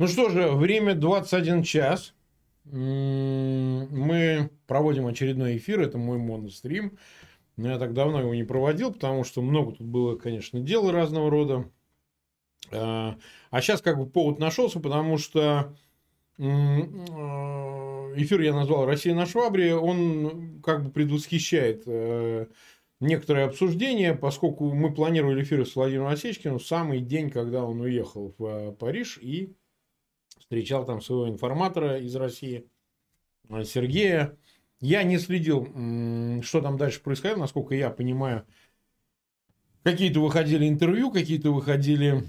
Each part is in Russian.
Ну что же, время 21 час. Мы проводим очередной эфир. Это мой монострим. Но я так давно его не проводил, потому что много тут было, конечно, дел разного рода. А сейчас а как бы повод нашелся, потому что э, эфир я назвал «Россия на швабре». Он как бы предвосхищает э, некоторые обсуждения, поскольку мы планировали эфир с Владимиром Осечкиным в самый день, когда он уехал в э, Париж и встречал там своего информатора из России, э, Сергея. Я не следил, что там дальше происходило, насколько я понимаю. Какие-то выходили интервью, какие-то выходили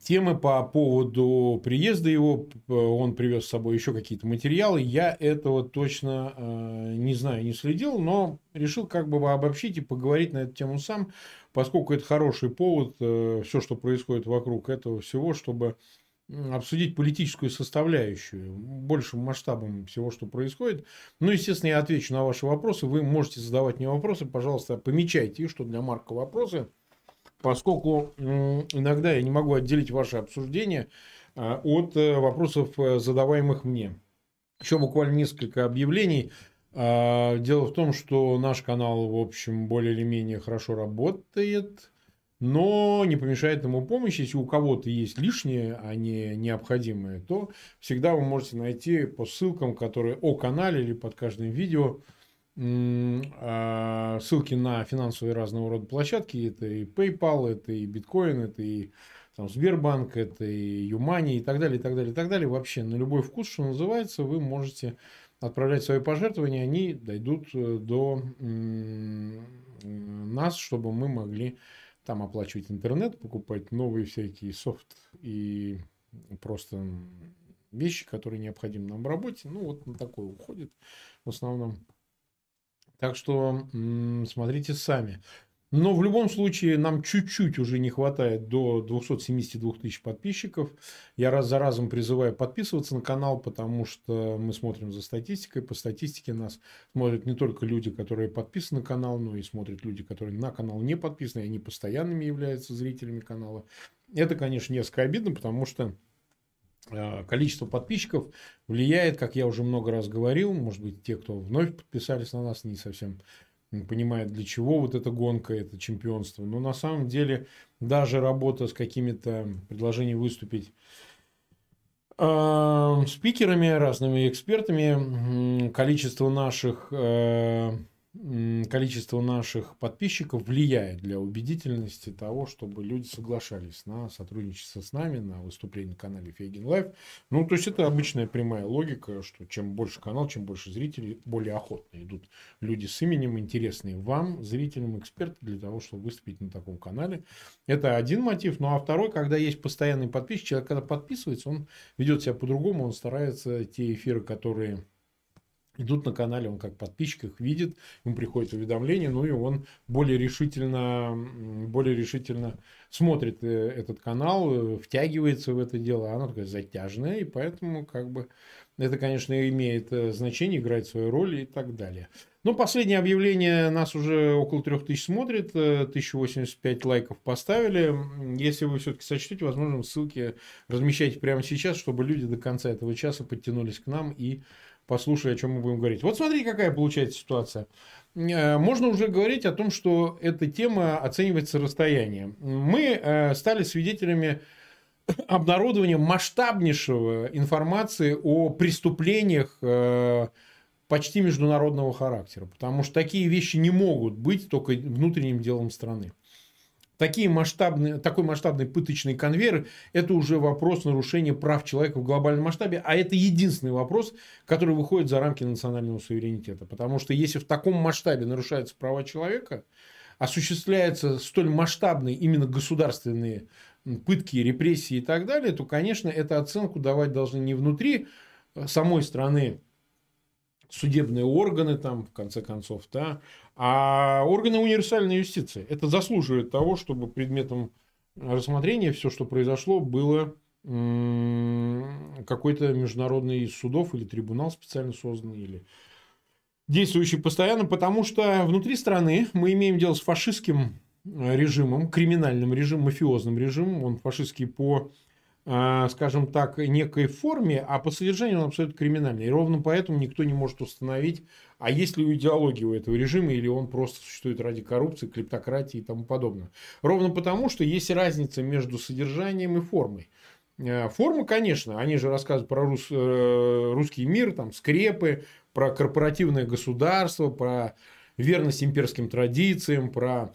темы по поводу приезда его. Он привез с собой еще какие-то материалы. Я этого точно э, не знаю, не следил, но решил как бы обобщить и поговорить на эту тему сам, поскольку это хороший повод, э, все, что происходит вокруг этого всего, чтобы обсудить политическую составляющую, большим масштабом всего, что происходит. Ну, естественно, я отвечу на ваши вопросы. Вы можете задавать мне вопросы. Пожалуйста, помечайте, что для Марка вопросы, поскольку иногда я не могу отделить ваши обсуждения а, от э, вопросов, э, задаваемых мне. Еще буквально несколько объявлений. А, дело в том, что наш канал, в общем, более или менее хорошо работает но не помешает ему помощь. Если у кого-то есть лишнее, а не необходимое, то всегда вы можете найти по ссылкам, которые о канале или под каждым видео, а, ссылки на финансовые разного рода площадки. Это и PayPal, это и Bitcoin, это и там, Сбербанк, это и Юмани и так далее, и так далее, и так далее. Вообще на любой вкус, что называется, вы можете отправлять свои пожертвования, они дойдут э, до нас, чтобы мы могли там оплачивать интернет, покупать новые всякие софт и просто вещи, которые необходимы нам в работе. Ну, вот на такое уходит в основном. Так что смотрите сами. Но в любом случае нам чуть-чуть уже не хватает до 272 тысяч подписчиков. Я раз за разом призываю подписываться на канал, потому что мы смотрим за статистикой. По статистике нас смотрят не только люди, которые подписаны на канал, но и смотрят люди, которые на канал не подписаны, и они постоянными являются зрителями канала. Это, конечно, несколько обидно, потому что э, количество подписчиков влияет, как я уже много раз говорил, может быть, те, кто вновь подписались на нас, не совсем понимает, для чего вот эта гонка, это чемпионство. Но на самом деле даже работа с какими-то предложениями выступить э, спикерами, разными экспертами, количество наших э, количество наших подписчиков влияет для убедительности того, чтобы люди соглашались на сотрудничество с нами, на выступление на канале Фейгин Live. Ну, то есть, это обычная прямая логика, что чем больше канал, чем больше зрителей, более охотно идут люди с именем, интересные вам, зрителям, экспертам, для того, чтобы выступить на таком канале. Это один мотив. Ну, а второй, когда есть постоянный подписчик, человек, когда подписывается, он ведет себя по-другому, он старается те эфиры, которые идут на канале, он как подписчик их видит, ему приходит уведомление, ну и он более решительно, более решительно смотрит э, этот канал, э, втягивается в это дело, оно такое затяжное, и поэтому как бы это, конечно, имеет э, значение, играет свою роль и так далее. Но последнее объявление нас уже около 3000 смотрит, 1085 лайков поставили. Если вы все-таки сочтете, возможно, ссылки размещайте прямо сейчас, чтобы люди до конца этого часа подтянулись к нам и послушай, о чем мы будем говорить. Вот смотри, какая получается ситуация. Э, можно уже говорить о том, что эта тема оценивается расстоянием. Мы э, стали свидетелями обнародования масштабнейшего информации о преступлениях э, почти международного характера. Потому что такие вещи не могут быть только внутренним делом страны такие масштабные, такой масштабный пыточный конвейер – это уже вопрос нарушения прав человека в глобальном масштабе, а это единственный вопрос, который выходит за рамки национального суверенитета. Потому что если в таком масштабе нарушаются права человека, осуществляются столь масштабные именно государственные пытки, репрессии и так далее, то, конечно, эту оценку давать должны не внутри самой страны судебные органы, там, в конце концов, да, а органы универсальной юстиции. Это заслуживает того, чтобы предметом рассмотрения все, что произошло, было какой-то международный судов или трибунал специально созданный, или действующий постоянно, потому что внутри страны мы имеем дело с фашистским режимом, криминальным режимом, мафиозным режимом. Он фашистский по скажем так, некой форме, а по содержанию он абсолютно криминальный. И ровно поэтому никто не может установить, а есть ли идеология у этого режима, или он просто существует ради коррупции, клептократии и тому подобное. Ровно потому, что есть разница между содержанием и формой. Э, форма, конечно, они же рассказывают про рус, э, русский мир, там, скрепы, про корпоративное государство, про верность имперским традициям, про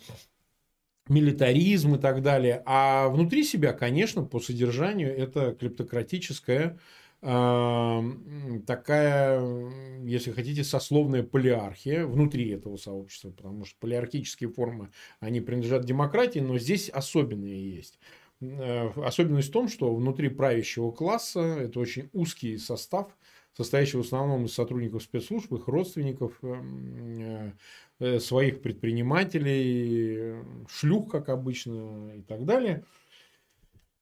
милитаризм и так далее. А внутри себя, конечно, по содержанию это клептократическая э, такая, если хотите, сословная полиархия внутри этого сообщества, потому что полиархические формы, они принадлежат демократии, но здесь особенные есть. Э, особенность в том, что внутри правящего класса это очень узкий состав, состоящий в основном из сотрудников спецслужб, их родственников, э, Э, своих предпринимателей, шлюх, как обычно, и так далее,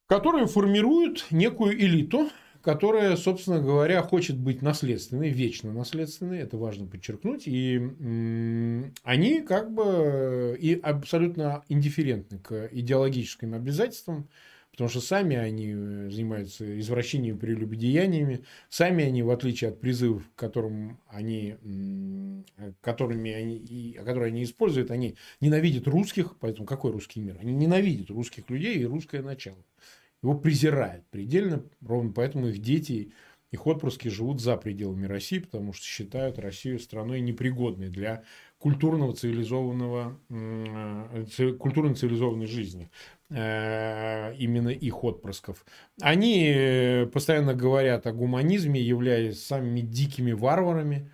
которые формируют некую элиту, которая, собственно говоря, хочет быть наследственной, вечно наследственной, это важно подчеркнуть, и они как бы и абсолютно индифферентны к идеологическим обязательствам, Потому что сами они э, занимаются извращением и прелюбодеяниями. Сами они, в отличие от призывов, которым они, которыми они, которые они используют, они ненавидят русских. Поэтому какой русский мир? Они ненавидят русских людей и русское начало. Его презирают предельно. Ровно поэтому их дети, их отпрыски живут за пределами России, потому что считают Россию страной непригодной для культурного цивилизованного, э, культурно-цивилизованной жизни. Э, именно их отпрысков. Они э, постоянно говорят о гуманизме, являясь самыми дикими варварами.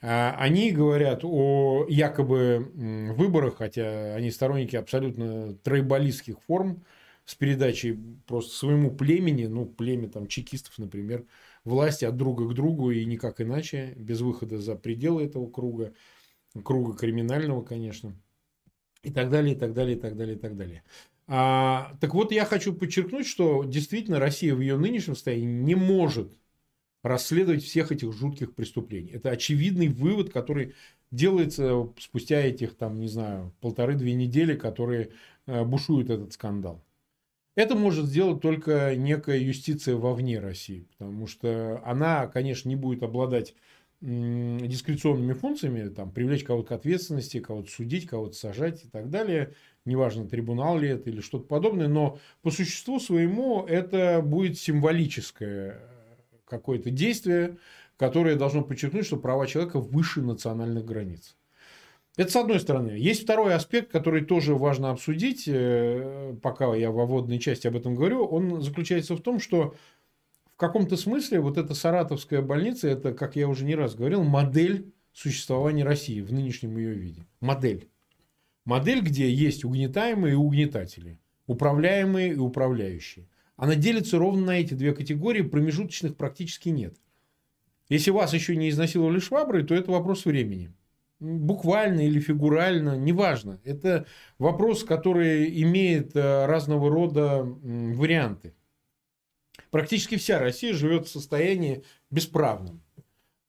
А они говорят о якобы выборах, хотя они сторонники абсолютно тройболистских форм с передачей просто своему племени, ну, племя там чекистов, например, власти от друга к другу и никак иначе, без выхода за пределы этого круга, круга криминального, конечно, и так далее, и так далее, и так далее, и так далее. А, так вот, я хочу подчеркнуть, что действительно Россия в ее нынешнем состоянии не может расследовать всех этих жутких преступлений. Это очевидный вывод, который делается спустя этих, там, не знаю, полторы-две недели, которые э, бушует этот скандал. Это может сделать только некая юстиция вовне России, потому что она, конечно, не будет обладать дискреционными функциями, там, привлечь кого-то к ответственности, кого-то судить, кого-то сажать и так далее. Неважно, трибунал ли это или что-то подобное, но по существу своему это будет символическое какое-то действие, которое должно подчеркнуть, что права человека выше национальных границ. Это с одной стороны. Есть второй аспект, который тоже важно обсудить, э, пока я во вводной части об этом говорю. Он заключается в том, что каком-то смысле вот эта саратовская больница, это, как я уже не раз говорил, модель существования России в нынешнем ее виде. Модель. Модель, где есть угнетаемые и угнетатели, управляемые и управляющие. Она делится ровно на эти две категории, промежуточных практически нет. Если вас еще не изнасиловали шваброй, то это вопрос времени. Буквально или фигурально, неважно. Это вопрос, который имеет э, разного рода варианты практически вся Россия живет в состоянии бесправном.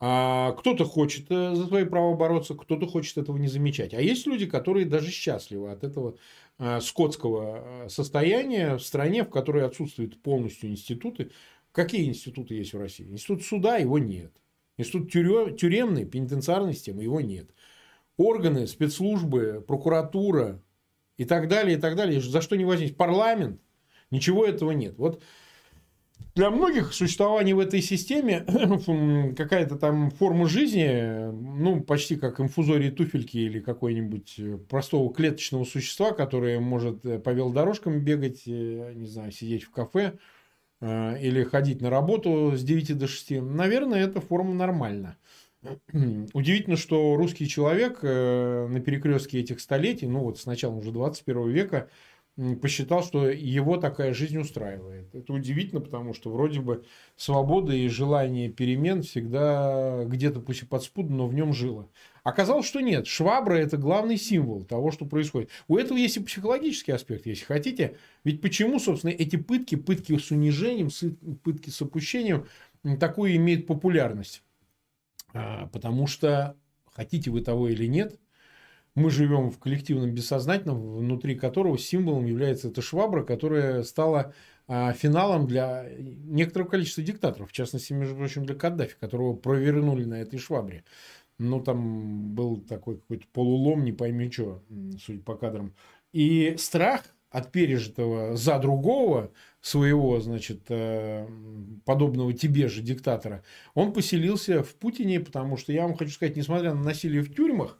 А кто-то хочет э, за свои права бороться, кто-то хочет этого не замечать. А есть люди, которые даже счастливы от этого э, скотского э, состояния в стране, в которой отсутствуют полностью институты. Какие институты есть в России? Институт суда его нет. Институт тюремной, пенитенциарной системы его нет. Органы, спецслужбы, прокуратура и так далее, и так далее. За что не возьмись? Парламент. Ничего этого нет. Вот для многих существование в этой системе какая-то там форма жизни, ну, почти как инфузории туфельки или какой-нибудь э, простого клеточного существа, которое может э, по велодорожкам бегать, э, не знаю, сидеть в кафе или ходить на работу с 9 до 6. Наверное, эта форма нормальна. Удивительно, что русский человек на перекрестке этих столетий, ну вот с начала уже 21 века, посчитал, что его такая жизнь устраивает. Это удивительно, потому что вроде бы свобода и желание перемен всегда где-то пусть и подспудно, но в нем жило. Оказалось, что нет. Швабра – это главный символ того, что происходит. У этого есть и психологический аспект, если хотите. Ведь почему, собственно, эти пытки, пытки с унижением, пытки с опущением, такую имеют популярность? А, потому что, хотите вы того или нет, мы живем в коллективном бессознательном, внутри которого символом является эта швабра, которая стала а, финалом для некоторого количества диктаторов, в частности, между прочим, для Каддафи, которого провернули на этой швабре. Ну, там был такой какой-то полулом, не пойми что, судя по кадрам. И страх от пережитого за другого своего, значит, э, подобного тебе же диктатора, он поселился в Путине, потому что, я вам хочу сказать, несмотря на насилие в тюрьмах,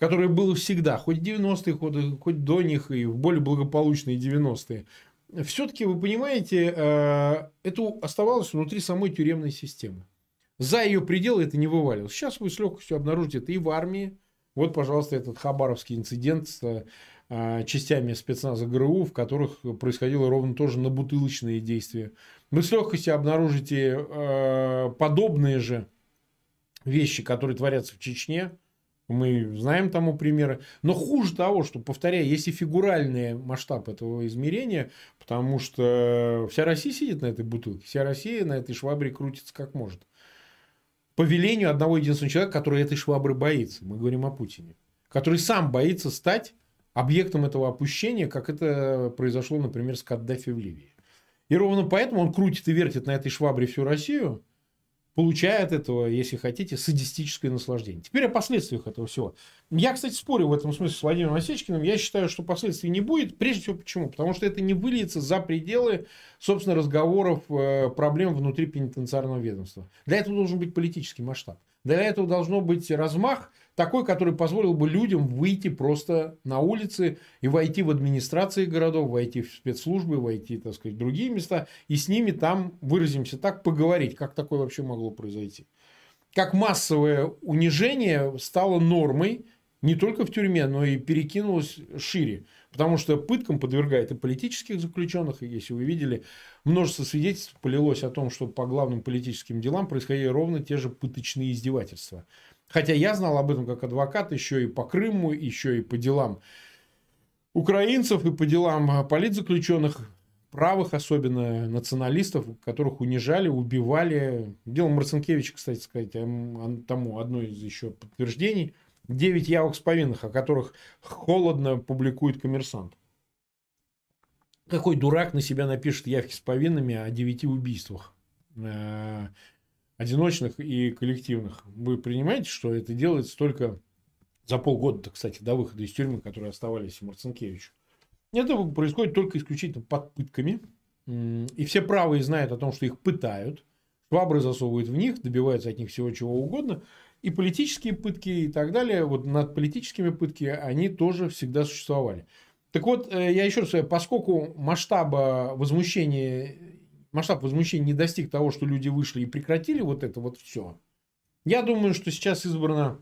которое было всегда, хоть 90-е, хоть, хоть до них и в более благополучные 90-е, все-таки, вы понимаете, э, это оставалось внутри самой тюремной системы. За ее пределы это не вывалилось. Сейчас вы с легкостью обнаружите это и в армии. Вот, пожалуйста, этот хабаровский инцидент с э, частями спецназа ГРУ, в которых происходило ровно тоже на бутылочные действия. Вы с легкостью обнаружите э, подобные же вещи, которые творятся в Чечне. Мы знаем тому примеры. Но хуже того, что, повторяю, есть и фигуральный масштаб этого измерения, потому что вся Россия сидит на этой бутылке, вся Россия на этой швабре крутится как может. По велению одного единственного человека, который этой швабры боится. Мы говорим о Путине. Который сам боится стать объектом этого опущения, как это произошло, например, с Каддафи в Ливии. И ровно поэтому он крутит и вертит на этой швабре всю Россию, получая от этого, если хотите, садистическое наслаждение. Теперь о последствиях этого всего. Я, кстати, спорю в этом смысле с Владимиром Осечкиным. Я считаю, что последствий не будет. Прежде всего, почему? Потому что это не выльется за пределы, собственно, разговоров, э, проблем внутри пенитенциарного ведомства. Для этого должен быть политический масштаб. Для этого должно быть размах такой, который позволил бы людям выйти просто на улицы и войти в администрации городов, войти в спецслужбы, войти, так сказать, в другие места, и с ними там, выразимся так, поговорить, как такое вообще могло произойти. Как массовое унижение стало нормой не только в тюрьме, но и перекинулось шире. Потому что пыткам подвергает и политических заключенных, и если вы видели, множество свидетельств полилось о том, что по главным политическим делам происходили ровно те же пыточные издевательства. Хотя я знал об этом как адвокат еще и по Крыму, еще и по делам украинцев, и по делам политзаключенных, правых, особенно националистов, которых унижали, убивали. Дело Марцинкевича, кстати сказать, тому одно из еще подтверждений. Девять явок с повинных, о которых холодно публикует коммерсант. Какой дурак на себя напишет явки с повинными о девяти убийствах? Одиночных и коллективных. Вы принимаете, что это делается только за полгода, кстати, до выхода из тюрьмы, которые оставались Марцинкевичу. Это происходит только исключительно под пытками. И все правые знают о том, что их пытают. Швабры засовывают в них, добиваются от них всего чего угодно. И политические пытки и так далее, вот над политическими пытки, они тоже всегда существовали. Так вот, э, я еще раз говорю, поскольку масштаба возмущения масштаб возмущения не достиг того, что люди вышли и прекратили вот это вот все, я думаю, что сейчас избрана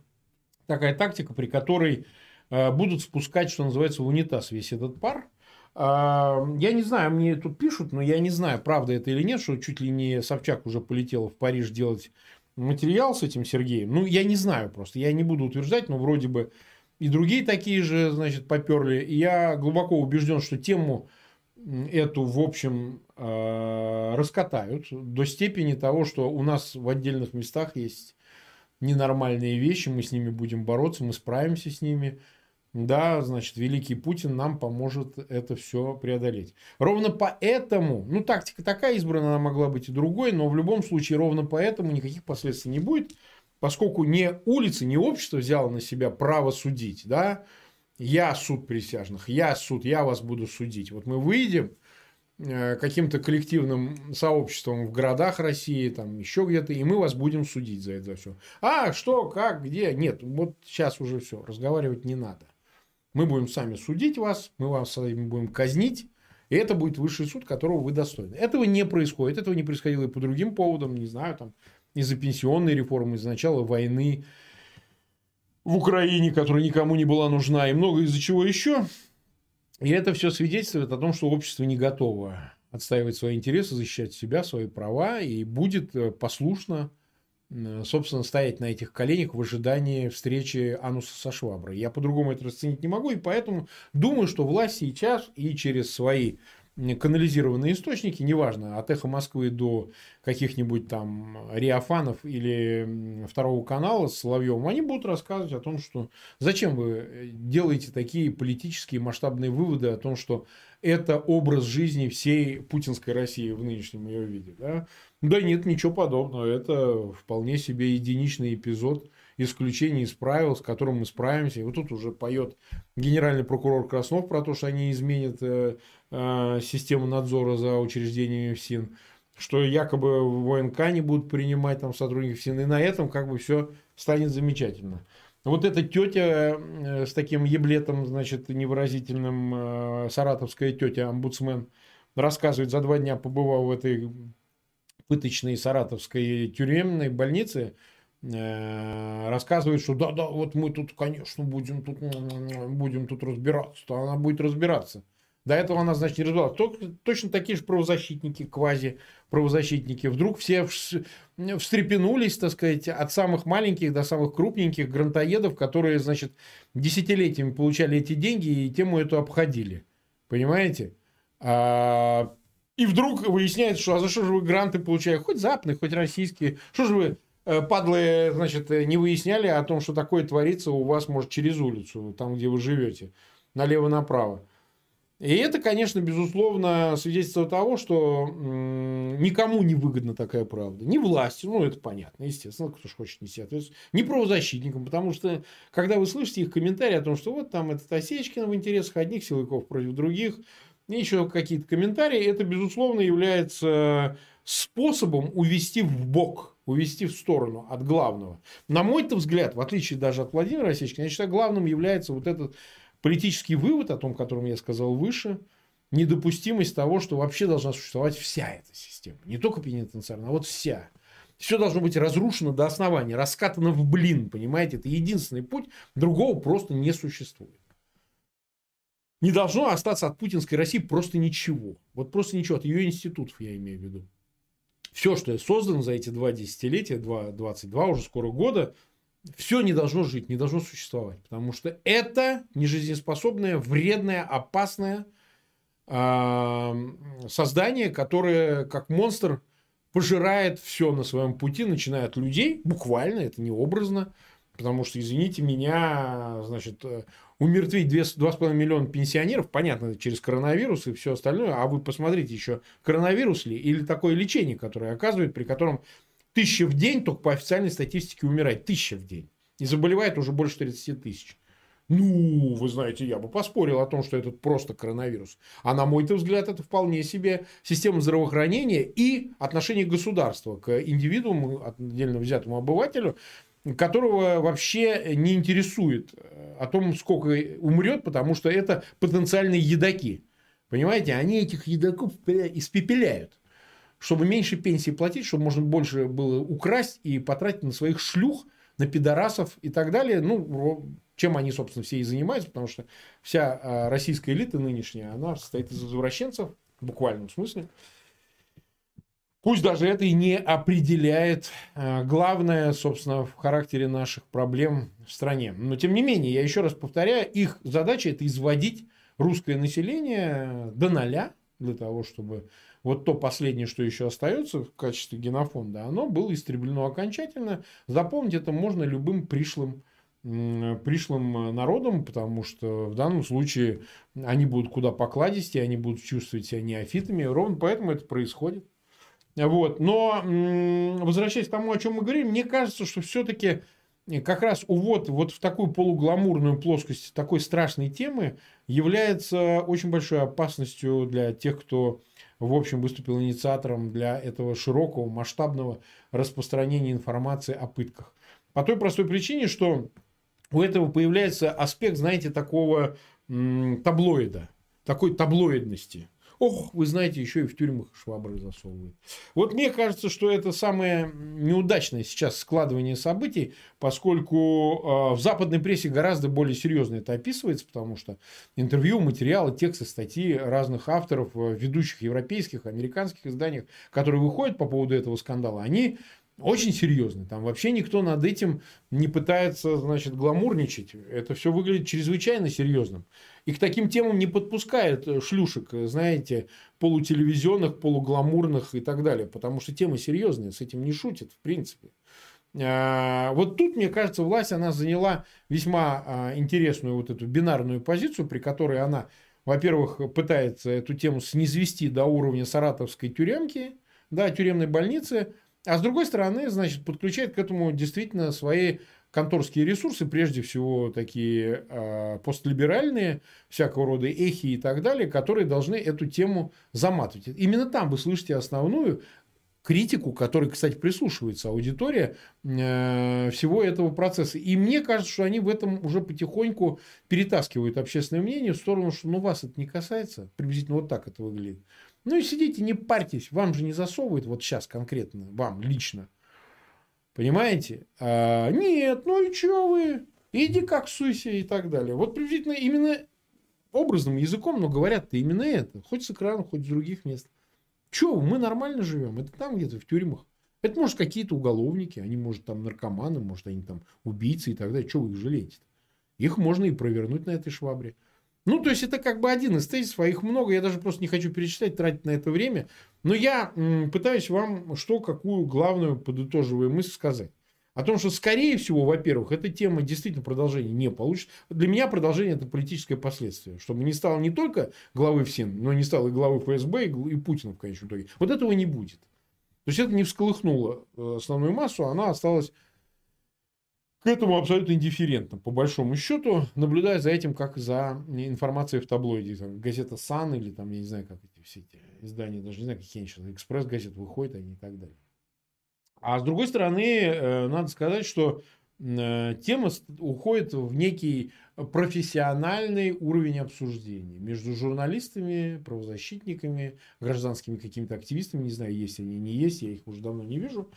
такая тактика, при которой э, будут спускать, что называется, в унитаз весь этот пар. Э, я не знаю, мне тут пишут, но я не знаю, правда это или нет, что чуть ли не Собчак уже полетел в Париж делать материал с этим Сергеем. Ну, я не знаю просто, я не буду утверждать, но вроде бы и другие такие же, значит, поперли. И я глубоко убежден, что тему эту, в общем, э, раскатают до степени того, что у нас в отдельных местах есть ненормальные вещи, мы с ними будем бороться, мы справимся с ними. Да, значит, великий Путин нам поможет это все преодолеть. Ровно поэтому, ну, тактика такая избрана, она могла быть и другой, но в любом случае ровно поэтому никаких последствий не будет, поскольку не улица, не общество взяло на себя право судить, да, я суд присяжных, я суд, я вас буду судить. Вот мы выйдем э, каким-то коллективным сообществом в городах России, там еще где-то, и мы вас будем судить за это все. А, что, как, где? Нет, вот сейчас уже все, разговаривать не надо. Мы будем сами судить вас, мы вас будем казнить, и это будет высший суд, которого вы достойны. Этого не происходит. Этого не происходило и по другим поводам, не знаю, там, из-за пенсионной реформы, из-за начала войны, в Украине, которая никому не была нужна, и много из-за чего еще. И это все свидетельствует о том, что общество не готово отстаивать свои интересы, защищать себя, свои права, и будет э, послушно, э, собственно, стоять на этих коленях в ожидании встречи Ануса со Шваброй. Я по-другому это расценить не могу, и поэтому думаю, что власть сейчас и через свои канализированные источники, неважно, от «Эхо Москвы» до каких-нибудь там Риафанов или Второго канала с Соловьевым, они будут рассказывать о том, что зачем вы делаете такие политические масштабные выводы о том, что это образ жизни всей путинской России в нынешнем ее виде. Да, да нет, ничего подобного. Это вполне себе единичный эпизод исключение из правил, с которым мы справимся. И вот тут уже поет генеральный прокурор Краснов про то, что они изменят э, э, систему надзора за учреждениями ФСИН, что якобы ВНК не будут принимать там сотрудников ФСИН, и на этом как бы все станет замечательно. Вот эта тетя э, с таким еблетом, значит, невыразительным, саратовская тетя, омбудсмен, рассказывает, за два дня побывал в этой пыточной саратовской тюремной больнице, рассказывает, что да, да, вот мы тут, конечно, будем тут, будем тут разбираться, то она будет разбираться. До этого она, значит, не разбиралась. Точно такие же правозащитники, квази-правозащитники. Вдруг все встрепенулись, так сказать, от самых маленьких до самых крупненьких грантоедов, которые, значит, десятилетиями получали эти деньги и тему эту обходили. Понимаете? А, и вдруг выясняется, что а за что же вы гранты получаете? Хоть западные, хоть российские. Что же вы, э, падлы, значит, не выясняли о том, что такое творится у вас, может, через улицу, там, где вы живете, налево-направо. И это, конечно, безусловно, свидетельство того, что никому не выгодна такая правда. Ни власти, ну это понятно, естественно, кто же хочет нести ответственность, ни правозащитникам, потому что, когда вы слышите их комментарии о том, что вот там этот Осечкин в интересах одних силовиков против других, и еще какие-то комментарии, это, безусловно, является способом увести в бок, увести в сторону от главного. На мой взгляд, в отличие даже от Владимира Осечкина, я считаю, главным является вот этот политический вывод, о том, котором я сказал выше, недопустимость того, что вообще должна существовать вся эта система. Не только пенитенциарная, а вот вся. Все должно быть разрушено до основания, раскатано в блин, понимаете? Это единственный путь, другого просто не существует. Не должно остаться от путинской России просто ничего. Вот просто ничего, от ее институтов я имею в виду. Все, что создано за эти два десятилетия, два, 22 уже скоро года, все не должно жить, не должно существовать. Потому что это нежизнеспособное, вредное, опасное э, создание, которое как монстр пожирает все на своем пути, начиная от людей, буквально, это не образно, потому что, извините меня, значит, умертвить 2,5 миллиона пенсионеров, понятно, через коронавирус и все остальное, а вы посмотрите еще, коронавирус ли, или такое лечение, которое оказывает, при котором тысяча в день, только по официальной статистике умирает. Тысяча в день. И заболевает уже больше 30 тысяч. Ну, вы знаете, я бы поспорил о том, что это просто коронавирус. А на мой взгляд, это вполне себе система здравоохранения и отношение государства к индивидууму, отдельно взятому обывателю, которого вообще не интересует э, о том, сколько умрет, потому что это потенциальные едоки. Понимаете, они этих едоков испепеляют чтобы меньше пенсии платить, чтобы можно больше было украсть и потратить на своих шлюх, на пидорасов и так далее. Ну, чем они, собственно, все и занимаются, потому что вся а, российская элита нынешняя, она состоит из извращенцев, в буквальном смысле. Пусть даже это и не определяет а, главное, собственно, в характере наших проблем в стране. Но, тем не менее, я еще раз повторяю, их задача – это изводить русское население до ноля, для того, чтобы вот то последнее, что еще остается в качестве генофонда, оно было истреблено окончательно. Запомнить это можно любым пришлым пришлым народом, потому что в данном случае они будут куда покладистее, они будут чувствовать себя неофитами, ровно поэтому это происходит. Вот. Но возвращаясь к тому, о чем мы говорим, мне кажется, что все-таки как раз увод вот в такую полугламурную плоскость такой страшной темы является очень большой опасностью для тех, кто в общем, выступил инициатором для этого широкого, масштабного распространения информации о пытках. По той простой причине, что у этого появляется аспект, знаете, такого таблоида, такой таблоидности. Ох, вы знаете, еще и в тюрьмах швабры засовывают. Вот мне кажется, что это самое неудачное сейчас складывание событий, поскольку э, в западной прессе гораздо более серьезно это описывается, потому что интервью, материалы, тексты, статьи разных авторов в ведущих европейских, американских изданиях, которые выходят по поводу этого скандала, они очень серьезный. Там вообще никто над этим не пытается, значит, гламурничать. Это все выглядит чрезвычайно серьезным. И к таким темам не подпускают э, шлюшек, знаете, полутелевизионных, полугламурных и так далее. Потому что темы серьезные, с этим не шутят, в принципе. А, вот тут, мне кажется, власть, она заняла весьма а, интересную вот эту бинарную позицию, при которой она, во-первых, пытается эту тему снизвести до уровня саратовской тюремки, да, тюремной больницы, а с другой стороны, значит, подключает к этому действительно свои конторские ресурсы, прежде всего такие э, постлиберальные, всякого рода эхи и так далее, которые должны эту тему заматывать. Именно там вы слышите основную критику, которой, кстати, прислушивается аудитория э, всего этого процесса. И мне кажется, что они в этом уже потихоньку перетаскивают общественное мнение в сторону, что ну вас это не касается. Приблизительно вот так это выглядит. Ну и сидите, не парьтесь, вам же не засовывает вот сейчас конкретно, вам лично. Понимаете? А, нет, ну и что вы? Иди как суйся и так далее. Вот приблизительно именно образным языком, но говорят-то именно это. Хоть с экрана, хоть с других мест. Че, мы нормально живем. Это там где-то в тюрьмах. Это может какие-то уголовники, они может там наркоманы, может они там убийцы и так далее. Чего вы их жалеете -то? Их можно и провернуть на этой швабре. Ну, то есть, это как бы один из тезисов, а их много. Я даже просто не хочу перечислять, тратить на это время. Но я пытаюсь вам что, какую главную подытоживую мысль сказать. О том, что, скорее всего, во-первых, эта тема действительно продолжения не получит. Для меня продолжение – это политическое последствие. Чтобы не стало не только главы всем, но не стало и главы ФСБ, и Путина в конечном итоге. Вот этого не будет. То есть, это не всколыхнуло э, основную массу, она осталась к этому абсолютно индифферентно, по большому счету, наблюдая за этим, как за информацией в таблоиде. Там, газета «Сан» или там, я не знаю, как эти все эти издания, даже не знаю, какие они сейчас, «Экспресс-газет» выходят они и так далее. А с другой стороны, э, надо сказать, что э, тема уходит в некий профессиональный уровень обсуждения между журналистами, правозащитниками, гражданскими какими-то активистами, не знаю, есть они, не есть, я их уже давно не вижу,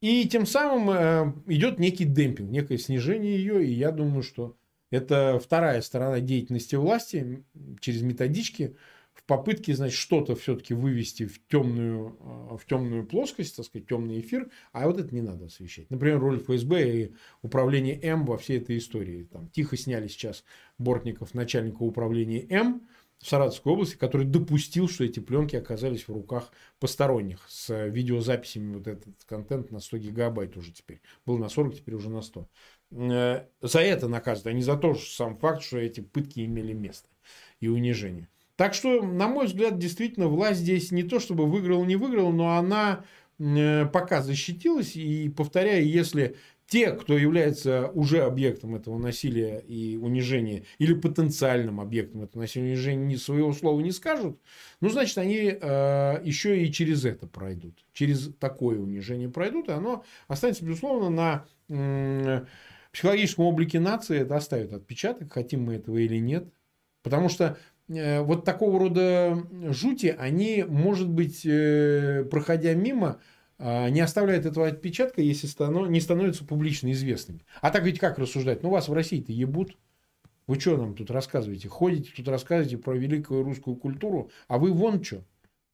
и тем самым э, идет некий демпинг, некое снижение ее. И я думаю, что это вторая сторона деятельности власти через методички в попытке, значит, что-то все-таки вывести в темную, э, в темную плоскость, так сказать, темный эфир, а вот это не надо освещать. Например, роль ФСБ и управления М во всей этой истории. Там тихо сняли сейчас Бортников начальника управления М, в Саратовской области, который допустил, что эти пленки оказались в руках посторонних с видеозаписями. Вот этот контент на 100 гигабайт уже теперь. Был на 40, теперь уже на 100. Э, за это наказывают, а не за то, что сам факт, что эти пытки имели место и унижение. Так что, на мой взгляд, действительно, власть здесь не то, чтобы выиграла, не выиграла, но она э, пока защитилась. И, повторяю, если те, кто является уже объектом этого насилия и унижения, или потенциальным объектом этого насилия и унижения, ни своего слова не скажут, ну, значит, они э, еще и через это пройдут. Через такое унижение пройдут, и оно останется, безусловно, на э, психологическом облике нации, это оставит отпечаток, хотим мы этого или нет. Потому что э, вот такого рода жути, они, может быть, э, проходя мимо, не оставляет этого отпечатка, если не становятся публично известными. А так ведь как рассуждать? Ну, вас в России-то ебут. Вы что нам тут рассказываете? Ходите тут рассказываете про великую русскую культуру, а вы вон что?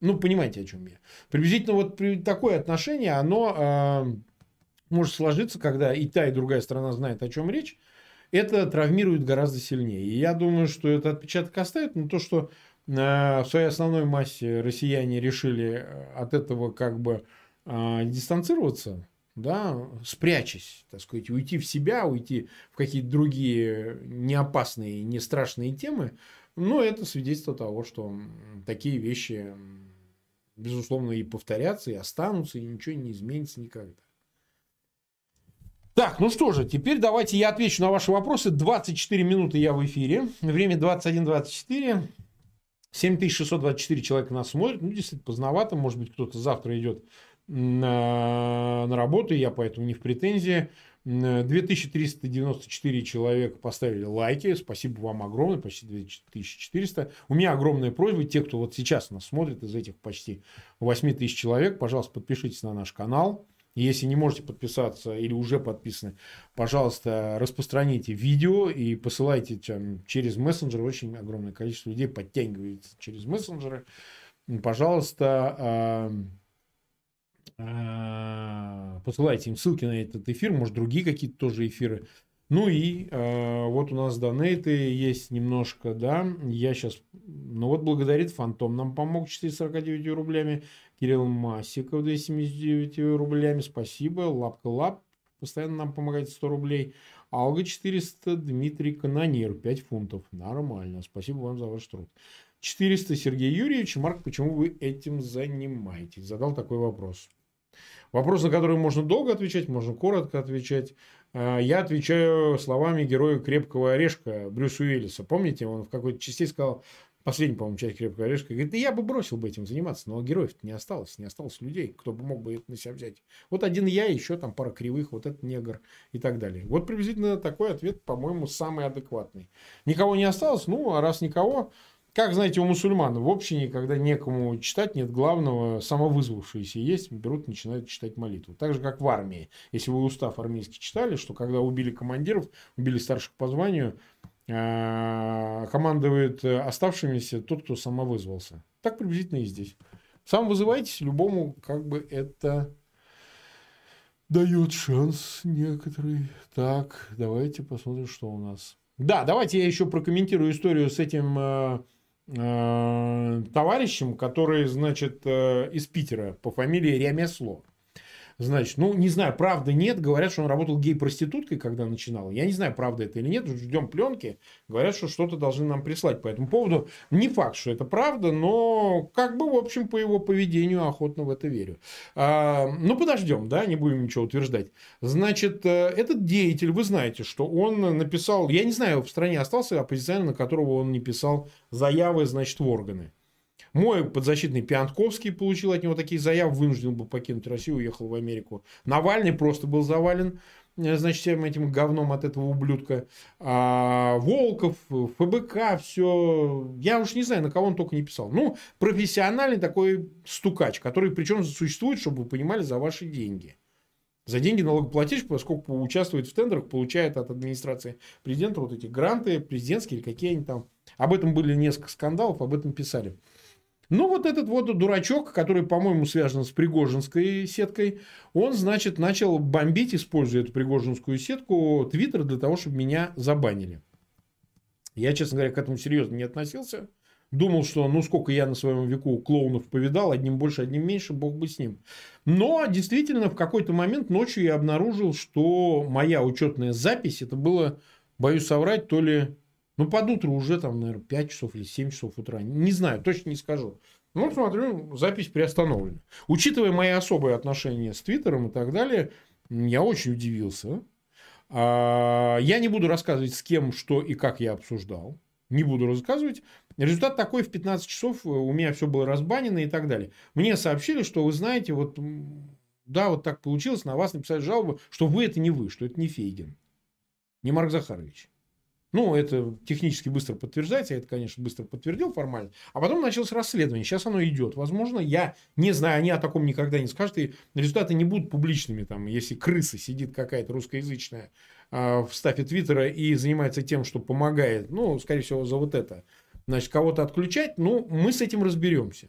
Ну, понимаете, о чем я. Приблизительно вот такое отношение, оно э, может сложиться, когда и та, и другая сторона знает, о чем речь. Это травмирует гораздо сильнее. И я думаю, что этот отпечаток оставит, но то, что э, в своей основной массе россияне решили от этого как бы а, дистанцироваться, да, спрячась, так сказать, уйти в себя, уйти в какие-то другие неопасные, не страшные темы, но это свидетельство того, что такие вещи, безусловно, и повторятся, и останутся, и ничего не изменится никогда. Так, ну что же, теперь давайте я отвечу на ваши вопросы. 24 минуты я в эфире. Время 21.24. 7624 человека нас смотрят. Ну, действительно, поздновато. Может быть, кто-то завтра идет на, на работу, я поэтому не в претензии. 2394 человека поставили лайки. Спасибо вам огромное, почти 2400. У меня огромная просьба, те, кто вот сейчас нас смотрит, из этих почти 8000 человек, пожалуйста, подпишитесь на наш канал. Если не можете подписаться или уже подписаны, пожалуйста, распространите видео и посылайте через мессенджеры. Очень огромное количество людей подтягивается через мессенджеры. Пожалуйста, посылайте им ссылки на этот эфир, может, другие какие-то тоже эфиры. Ну и э, вот у нас донейты есть немножко, да. Я сейчас, ну вот благодарит Фантом, нам помог 449 рублями. Кирилл Масиков 279 рублями, спасибо. Лапка Лап постоянно нам помогает 100 рублей. Алга 400, Дмитрий Канонир 5 фунтов. Нормально, спасибо вам за ваш труд. 400 Сергей Юрьевич. Марк, почему вы этим занимаетесь? Задал такой вопрос. Вопрос, на который можно долго отвечать, можно коротко отвечать. А, я отвечаю словами героя «Крепкого орешка» Брюса Уиллиса. Помните, он в какой-то части сказал, последний, по-моему, часть «Крепкого орешка», говорит, да я бы бросил бы этим заниматься, но героев не осталось, не осталось людей, кто бы мог бы это на себя взять. Вот один я, еще там пара кривых, вот этот негр и так далее. Вот приблизительно такой ответ, по-моему, самый адекватный. Никого не осталось, ну, а раз никого, как, знаете, у мусульман в общине, когда некому читать, нет главного, самовызвавшиеся есть, берут, начинают читать молитву. Так же, как в армии. Если вы устав армейский читали, что когда убили командиров, убили старших по званию, а, командует оставшимися тот, кто самовызвался. Так приблизительно и здесь. Сам вызывайтесь, любому как бы это дает шанс некоторый. Так, давайте посмотрим, что у нас. Да, давайте я еще прокомментирую историю с этим а, товарищем, который, значит, э, из Питера по фамилии Ремесло. Значит, ну, не знаю, правда нет. Говорят, что он работал гей-проституткой, когда начинал. Я не знаю, правда это или нет. Ждем пленки. Говорят, что что-то должны нам прислать по этому поводу. Не факт, что это правда, но как бы, в общем, по его поведению охотно в это верю. А, ну, подождем, да, не будем ничего утверждать. Значит, э, этот деятель, вы знаете, что он написал, я не знаю, в стране остался оппозиционер, на которого он не писал заявы, значит, в органы. Мой подзащитный Пиантковский получил от него такие заявы, вынужден был покинуть Россию, уехал в Америку. Навальный просто был завален э, значит, всем этим говном от этого ублюдка. А Волков, ФБК, все. Я уж не знаю, на кого он только не писал. Ну, профессиональный такой стукач, который причем существует, чтобы вы понимали, за ваши деньги. За деньги налогоплательщик, поскольку участвует в тендерах, получает от администрации президента вот эти гранты президентские или какие они там. Об этом были несколько скандалов, об этом писали. Ну, вот этот вот дурачок, который, по-моему, связан с Пригожинской сеткой, он, значит, начал бомбить, используя эту Пригожинскую сетку, Твиттер для того, чтобы меня забанили. Я, честно говоря, к этому серьезно не относился. Думал, что ну сколько я на своем веку клоунов повидал, одним больше, одним меньше, бог бы с ним. Но действительно в какой-то момент ночью я обнаружил, что моя учетная запись, это было, боюсь соврать, то ли ну, под утро уже там, наверное, 5 часов или 7 часов утра. Не знаю, точно не скажу. Ну, смотрю, запись приостановлена. Учитывая мои особые отношения с Твиттером и так далее, я очень удивился. А, я не буду рассказывать, с кем, что и как я обсуждал. Не буду рассказывать. Результат такой, в 15 часов у меня все было разбанено и так далее. Мне сообщили, что вы знаете, вот да, вот так получилось, на вас написали жалобу, что вы это не вы, что это не Фейгин, не Марк Захарович. Ну, это технически быстро подтверждается, я это, конечно, быстро подтвердил формально. А потом началось расследование, сейчас оно идет. Возможно, я не знаю, они о таком никогда не скажут, и результаты не будут публичными. Там, если крыса сидит какая-то русскоязычная э, в стафе Твиттера и занимается тем, что помогает, ну, скорее всего, за вот это, значит, кого-то отключать, ну, мы с этим разберемся.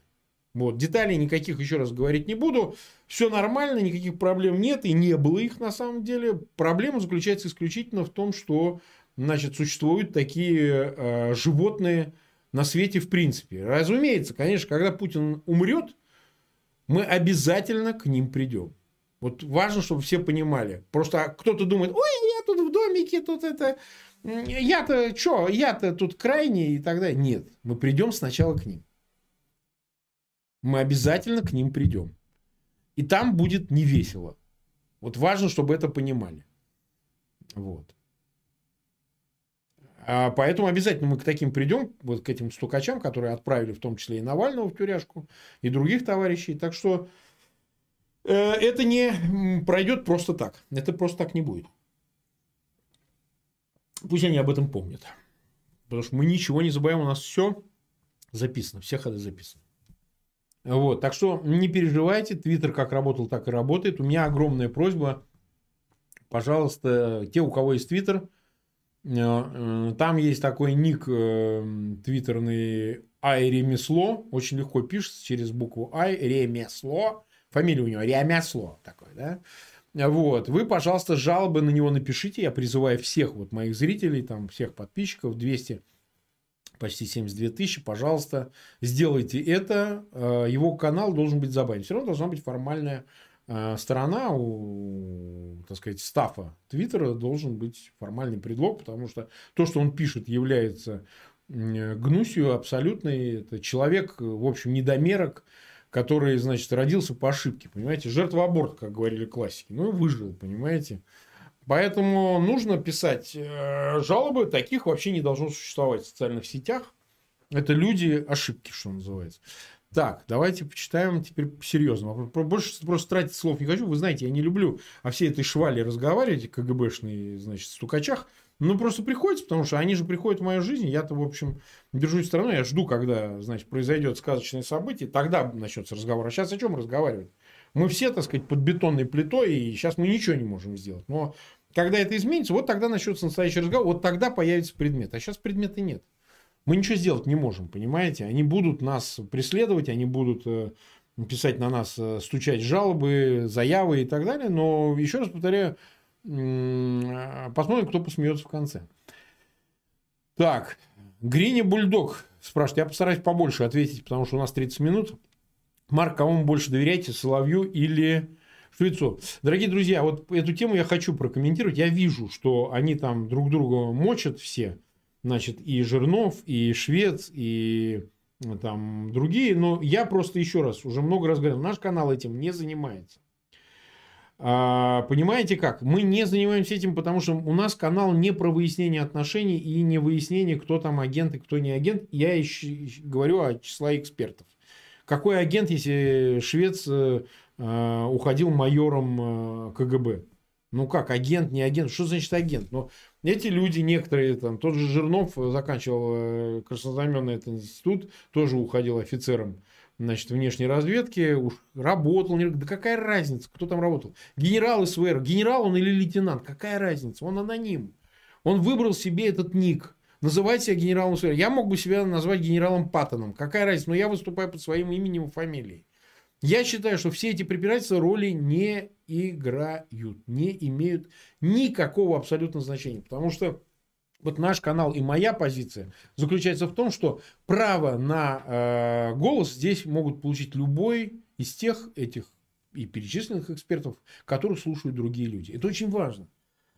Вот, деталей никаких еще раз говорить не буду. Все нормально, никаких проблем нет, и не было их на самом деле. Проблема заключается исключительно в том, что значит, существуют такие э, животные на свете в принципе. Разумеется, конечно, когда Путин умрет, мы обязательно к ним придем. Вот важно, чтобы все понимали. Просто кто-то думает, ой, я тут в домике, тут это... Я-то что, я-то тут крайний и так далее. Нет, мы придем сначала к ним. Мы обязательно к ним придем. И там будет не весело. Вот важно, чтобы это понимали. Вот. А поэтому обязательно мы к таким придем, вот к этим стукачам, которые отправили в том числе и Навального в тюряшку, и других товарищей. Так что э, это не пройдет просто так. Это просто так не будет. Пусть они об этом помнят. Потому что мы ничего не забываем, у нас все записано, все ходы записаны. Вот, так что не переживайте, Твиттер как работал, так и работает. У меня огромная просьба, пожалуйста, те, у кого есть Твиттер, э, там есть такой ник э, твиттерный Ай Ремесло. Очень легко пишется через букву Ай Ремесло. фамилия у него Риамясло такой, да, вот, вы, пожалуйста, жалобы на него напишите, я призываю всех вот моих зрителей, там, всех подписчиков, 200 почти 72 тысячи, пожалуйста, сделайте это. Э, его канал должен быть забанен. Все равно должна быть формальная э, сторона у, так сказать, стафа Твиттера должен быть формальный предлог, потому что то, что он пишет, является гнусью абсолютной. Это человек, в общем, недомерок, который, значит, родился по ошибке, понимаете, жертва аборта, как говорили классики, ну и выжил, понимаете. Поэтому нужно писать э, жалобы, таких вообще не должно существовать в социальных сетях. Это люди ошибки, что называется. Так, давайте почитаем теперь серьезно. Больше просто тратить слов не хочу. Вы знаете, я не люблю о всей этой швале разговаривать, КГБшные, значит, стукачах. Ну, просто приходится, потому что они же приходят в мою жизнь. Я-то, в общем, держусь стороной. Я жду, когда, значит, произойдет сказочное событие. Тогда начнется разговор. А сейчас о чем разговаривать? Мы все, так сказать, под бетонной плитой, и сейчас мы ничего не можем сделать. Но когда это изменится, вот тогда начнется настоящий разговор, вот тогда появится предмет. А сейчас предмета нет. Мы ничего сделать не можем, понимаете? Они будут нас преследовать, они будут э, писать на нас, э, стучать жалобы, заявы и так далее. Но, еще раз повторяю, посмотрим, кто посмеется в конце. Так, Грини Бульдог спрашивает, я постараюсь побольше ответить, потому что у нас 30 минут. Марк, кому вы больше доверяете, Соловью или Швецу? Дорогие друзья, вот эту тему я хочу прокомментировать. Я вижу, что они там друг друга мочат все. Значит, и Жирнов, и Швец, и там другие. Но я просто еще раз, уже много раз говорил, наш канал этим не занимается. А, понимаете как? Мы не занимаемся этим, потому что у нас канал не про выяснение отношений и не выяснение, кто там агент и кто не агент. Я еще говорю о числа экспертов. Какой агент, если швец э, э, уходил майором э, КГБ? Ну как, агент, не агент? Что значит агент? Ну, эти люди, некоторые, там, тот же Жирнов заканчивал Краснознаменный этот институт, тоже уходил офицером значит, внешней разведки, уж работал, да какая разница, кто там работал? Генерал СВР, генерал он или лейтенант, какая разница? Он аноним. Он выбрал себе этот ник. Называть себя генералом СВР. Я мог бы себя назвать генералом Паттоном. Какая разница? Но я выступаю под своим именем и фамилией. Я считаю, что все эти препирательства роли не играют, не имеют никакого абсолютно значения. Потому что вот наш канал и моя позиция заключается в том, что право на э, голос здесь могут получить любой из тех этих и перечисленных экспертов, которых слушают другие люди. Это очень важно.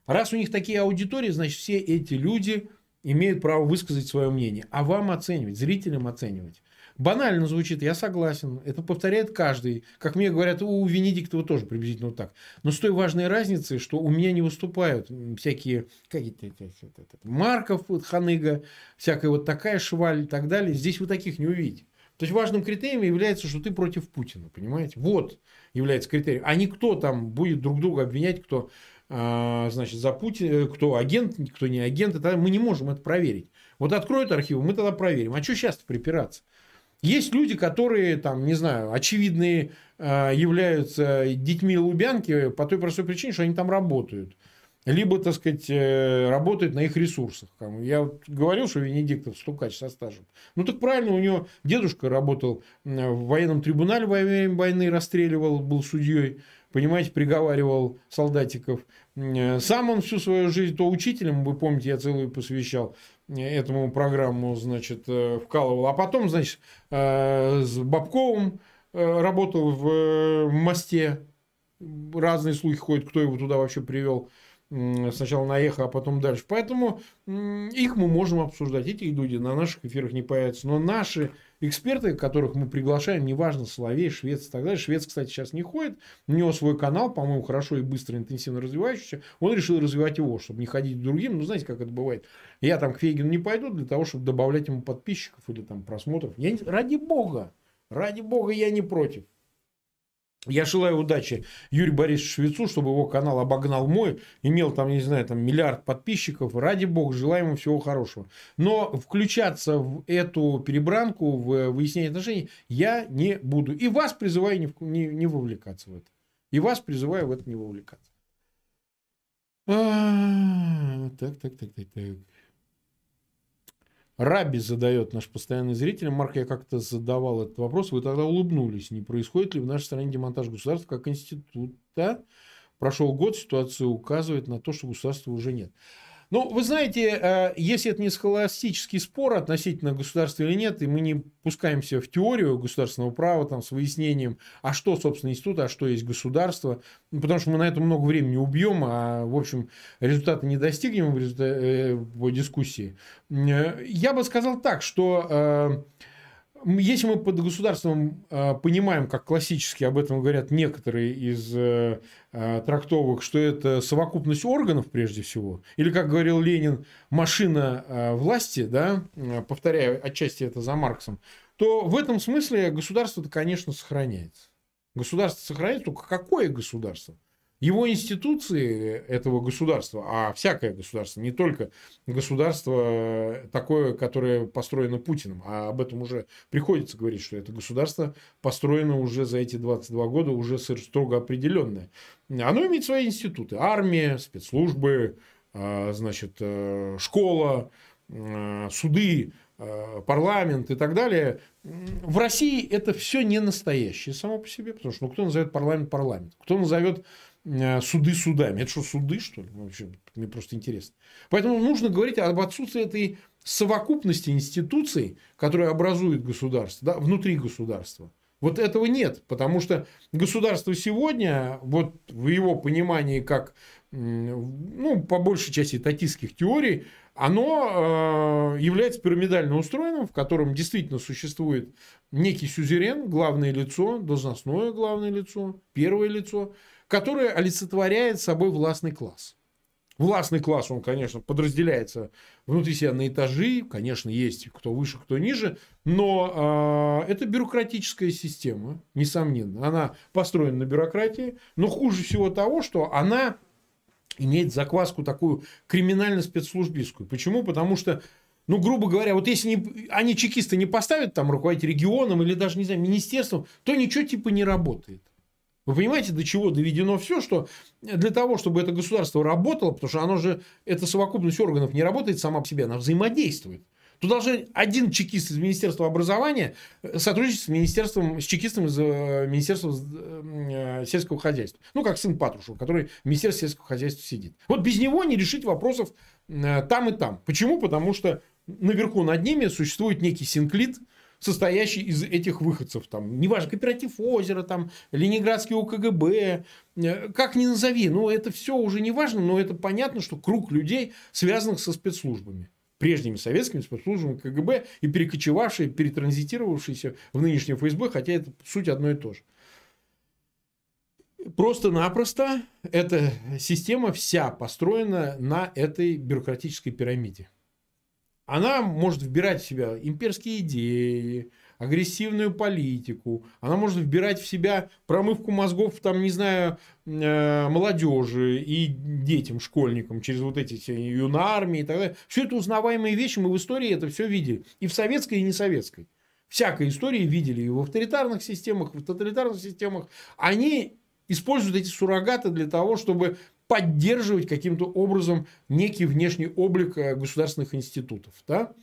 Раз у них такие аудитории, значит, все эти люди имеют право высказать свое мнение. А вам оценивать, зрителям оценивать. Банально звучит, я согласен. Это повторяет каждый. Как мне говорят, у Венедиктова тоже приблизительно вот так. Но с той важной разницей, что у меня не выступают всякие какие-то Марков, вот, Ханыга, всякая вот такая шваль и так далее. Здесь вы таких не увидите. То есть важным критерием является, что ты против Путина, понимаете? Вот является критерием. А не кто там будет друг друга обвинять, кто а, значит, за Путин, кто агент, кто не агент. Тогда мы не можем это проверить. Вот откроют архивы, мы тогда проверим. А что сейчас припираться? Есть люди, которые, там, не знаю, очевидные э, являются детьми Лубянки по той простой причине, что они там работают. Либо, так сказать, э, работают на их ресурсах. Я говорил, что Венедиктов стукач со стажем. Ну, так правильно, у него дедушка работал в военном трибунале во время войны, расстреливал, был судьей понимаете, приговаривал солдатиков. Э, сам он всю свою жизнь то учителем, вы помните, я целую посвящал этому программу, значит, э, вкалывал. А потом, значит, э, с Бабковым э, работал в мосте. Разные слухи ходят, кто его туда вообще привел. Сначала на эхо, а потом дальше. Поэтому их мы можем обсуждать. Эти люди на наших эфирах не появятся. Но наши эксперты, которых мы приглашаем, неважно, Соловей, Швец и так далее. Швец, кстати, сейчас не ходит. У него свой канал, по-моему, хорошо и быстро, интенсивно развивающийся. Он решил развивать его, чтобы не ходить к другим. Ну, знаете, как это бывает. Я там к Фейгину не пойду для того, чтобы добавлять ему подписчиков или там просмотров. Я не... Ради бога, ради бога я не против. Я желаю удачи Юрию Борисовичу Швецу, чтобы его канал обогнал мой, имел там, не знаю, там миллиард подписчиков. Ради бога, желаю ему всего хорошего. Но включаться в эту перебранку, в выяснение отношений я не буду. И вас призываю не, не, не вовлекаться в это. И вас призываю в это не вовлекаться. А, так, так, так, так, так. Раби задает наш постоянный зритель. Марк, я как-то задавал этот вопрос. Вы тогда улыбнулись. Не происходит ли в нашей стране демонтаж государства как института? Прошел год, ситуация указывает на то, что государства уже нет. Ну, вы знаете, э, если это не схоластический спор относительно государства или нет, и мы не пускаемся в теорию государственного права там, с выяснением, а что, собственно, институт, а что есть государство, ну, потому что мы на это много времени убьем, а, в общем, результата не достигнем в, результате, э, в дискуссии. Э, я бы сказал так, что если мы под государством э, понимаем, как классически об этом говорят некоторые из э, э, трактовок, что это совокупность органов прежде всего, или, как говорил Ленин, машина власти, да, повторяю отчасти это за Марксом, то в этом смысле государство-то, конечно, сохраняется. Государство сохраняется, только какое государство? Его институции этого государства, а всякое государство, не только государство такое, которое построено Путиным, а об этом уже приходится говорить, что это государство построено уже за эти 22 года, уже строго определенное. Оно имеет свои институты. Армия, спецслужбы, а, значит, э, школа, э, суды, э, парламент и так далее. В России это все не настоящее само по себе, потому что ну, кто назовет парламент парламент, кто назовет Э, суды судами. Это что, суды, что ли? Вообще, мне просто интересно. Поэтому нужно говорить об отсутствии этой совокупности институций, которые образуют государство, да, внутри государства. Вот этого нет, потому что государство сегодня, вот в его понимании как, ну, по большей части татистских теорий, оно э, является пирамидально устроенным, в котором действительно существует некий сюзерен, главное лицо, должностное главное лицо, первое лицо, которая олицетворяет собой властный класс. Властный класс, он, конечно, подразделяется внутри себя на этажи, конечно, есть кто выше, кто ниже, но э, это бюрократическая система, несомненно. Она построена на бюрократии, но хуже всего того, что она имеет закваску такую криминально-спецслужбистскую. Почему? Потому что ну, грубо говоря, вот если не, они чекисты не поставят там руководить регионом или даже, не знаю, министерством, то ничего типа не работает. Вы понимаете, до чего доведено все, что для того, чтобы это государство работало, потому что оно же, эта совокупность органов не работает сама по себе, она взаимодействует. Тут должен один чекист из Министерства образования э, сотрудничать с министерством, с чекистом из э, Министерства э, сельского хозяйства. Ну, как сын Патрушева, который в Министерстве сельского хозяйства сидит. Вот без него не решить вопросов там и там. Почему? Потому что наверху над ними существует некий синклит, состоящий из этих выходцев. Там, неважно, кооператив озера, там, Ленинградский УКГБ, э, как ни назови. Но это все уже не важно, но это понятно, что круг людей, связанных со спецслужбами прежними советскими спецслужбами КГБ и перекочевавшие, перетранзитировавшиеся в нынешнее ФСБ, хотя это суть одно и то же. Просто-напросто эта система вся построена на этой бюрократической пирамиде она может вбирать в себя имперские идеи, агрессивную политику, она может вбирать в себя промывку мозгов, там, не знаю, э, молодежи и детям, школьникам, через вот эти все юнармии и так далее. Все это узнаваемые вещи, мы в истории это все видели. И в советской, и не советской. Всякой истории видели и в авторитарных системах, и в тоталитарных системах. Они используют эти суррогаты для того, чтобы поддерживать каким-то образом некий внешний облик э, государственных институтов. Да?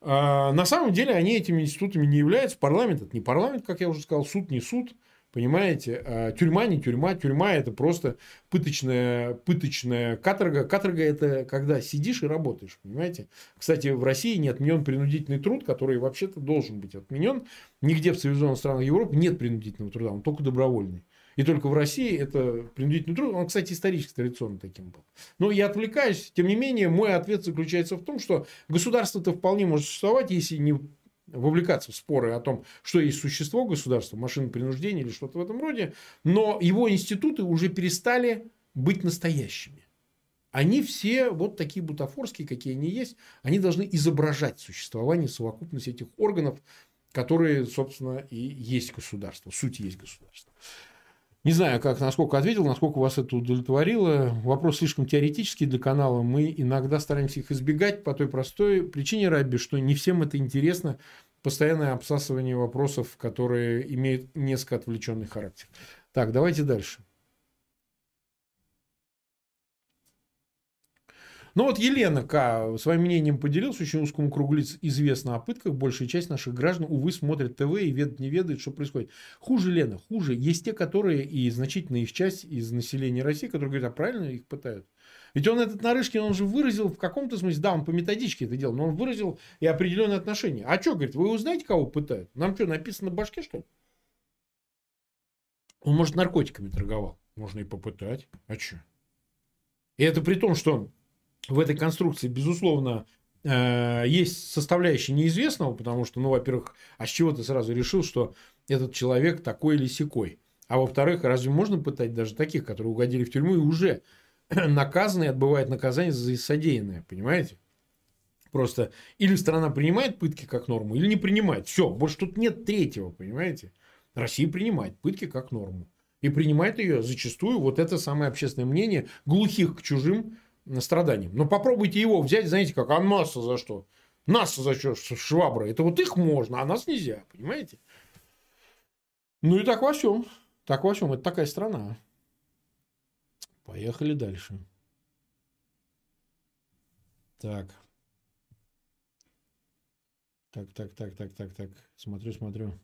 А, на самом деле они этими институтами не являются. Парламент это не парламент, как я уже сказал, суд не суд. Понимаете, а тюрьма не тюрьма, тюрьма это просто пыточная, пыточная каторга. Каторга это когда сидишь и работаешь, понимаете. Кстати, в России не отменен принудительный труд, который вообще-то должен быть отменен. Нигде в цивилизованных странах Европы нет принудительного труда, он только добровольный. И только в России это принудительный труд. Он, кстати, исторически традиционно таким был. Но я отвлекаюсь. Тем не менее, мой ответ заключается в том, что государство-то вполне может существовать, если не вовлекаться в споры о том, что есть существо государства, машина принуждения или что-то в этом роде, но его институты уже перестали быть настоящими. Они все вот такие бутафорские, какие они есть, они должны изображать существование, совокупность этих органов, которые, собственно, и есть государство, суть есть государство. Не знаю, как, насколько ответил, насколько вас это удовлетворило. Вопрос слишком теоретический для канала. Мы иногда стараемся их избегать по той простой причине, Рабби, что не всем это интересно. Постоянное обсасывание вопросов, которые имеют несколько отвлеченный характер. Так, давайте дальше. Ну вот Елена К. своим мнением поделилась, очень узкому кругу лиц известно о пытках. Большая часть наших граждан, увы, смотрят ТВ и ведать не ведает, что происходит. Хуже, Лена, хуже. Есть те, которые, и значительная их часть из населения России, которые говорят, а правильно их пытают? Ведь он этот Нарышкин, он же выразил в каком-то смысле, да, он по методичке это делал, но он выразил и определенное отношение. А что, говорит, вы узнаете, кого пытают? Нам что, написано в башке, что ли? Он, может, наркотиками торговал. Можно и попытать. А что? И это при том, что в этой конструкции, безусловно, э, есть составляющая неизвестного, потому что, ну, во-первых, а с чего ты сразу решил, что этот человек такой или секой? А во-вторых, разве можно пытать даже таких, которые угодили в тюрьму и уже наказаны и отбывают наказание за содеянное, понимаете? Просто или страна принимает пытки как норму, или не принимает. Все, больше тут нет третьего, понимаете? Россия принимает пытки как норму. И принимает ее зачастую вот это самое общественное мнение глухих к чужим страданиям. Но попробуйте его взять, знаете как, а нас за что? Нас за что, швабра? Это вот их можно, а нас нельзя, понимаете? Ну и так во всем. Так во всем. Это такая страна. Поехали дальше. Так. Так, так, так, так, так, так. Смотрю, смотрю.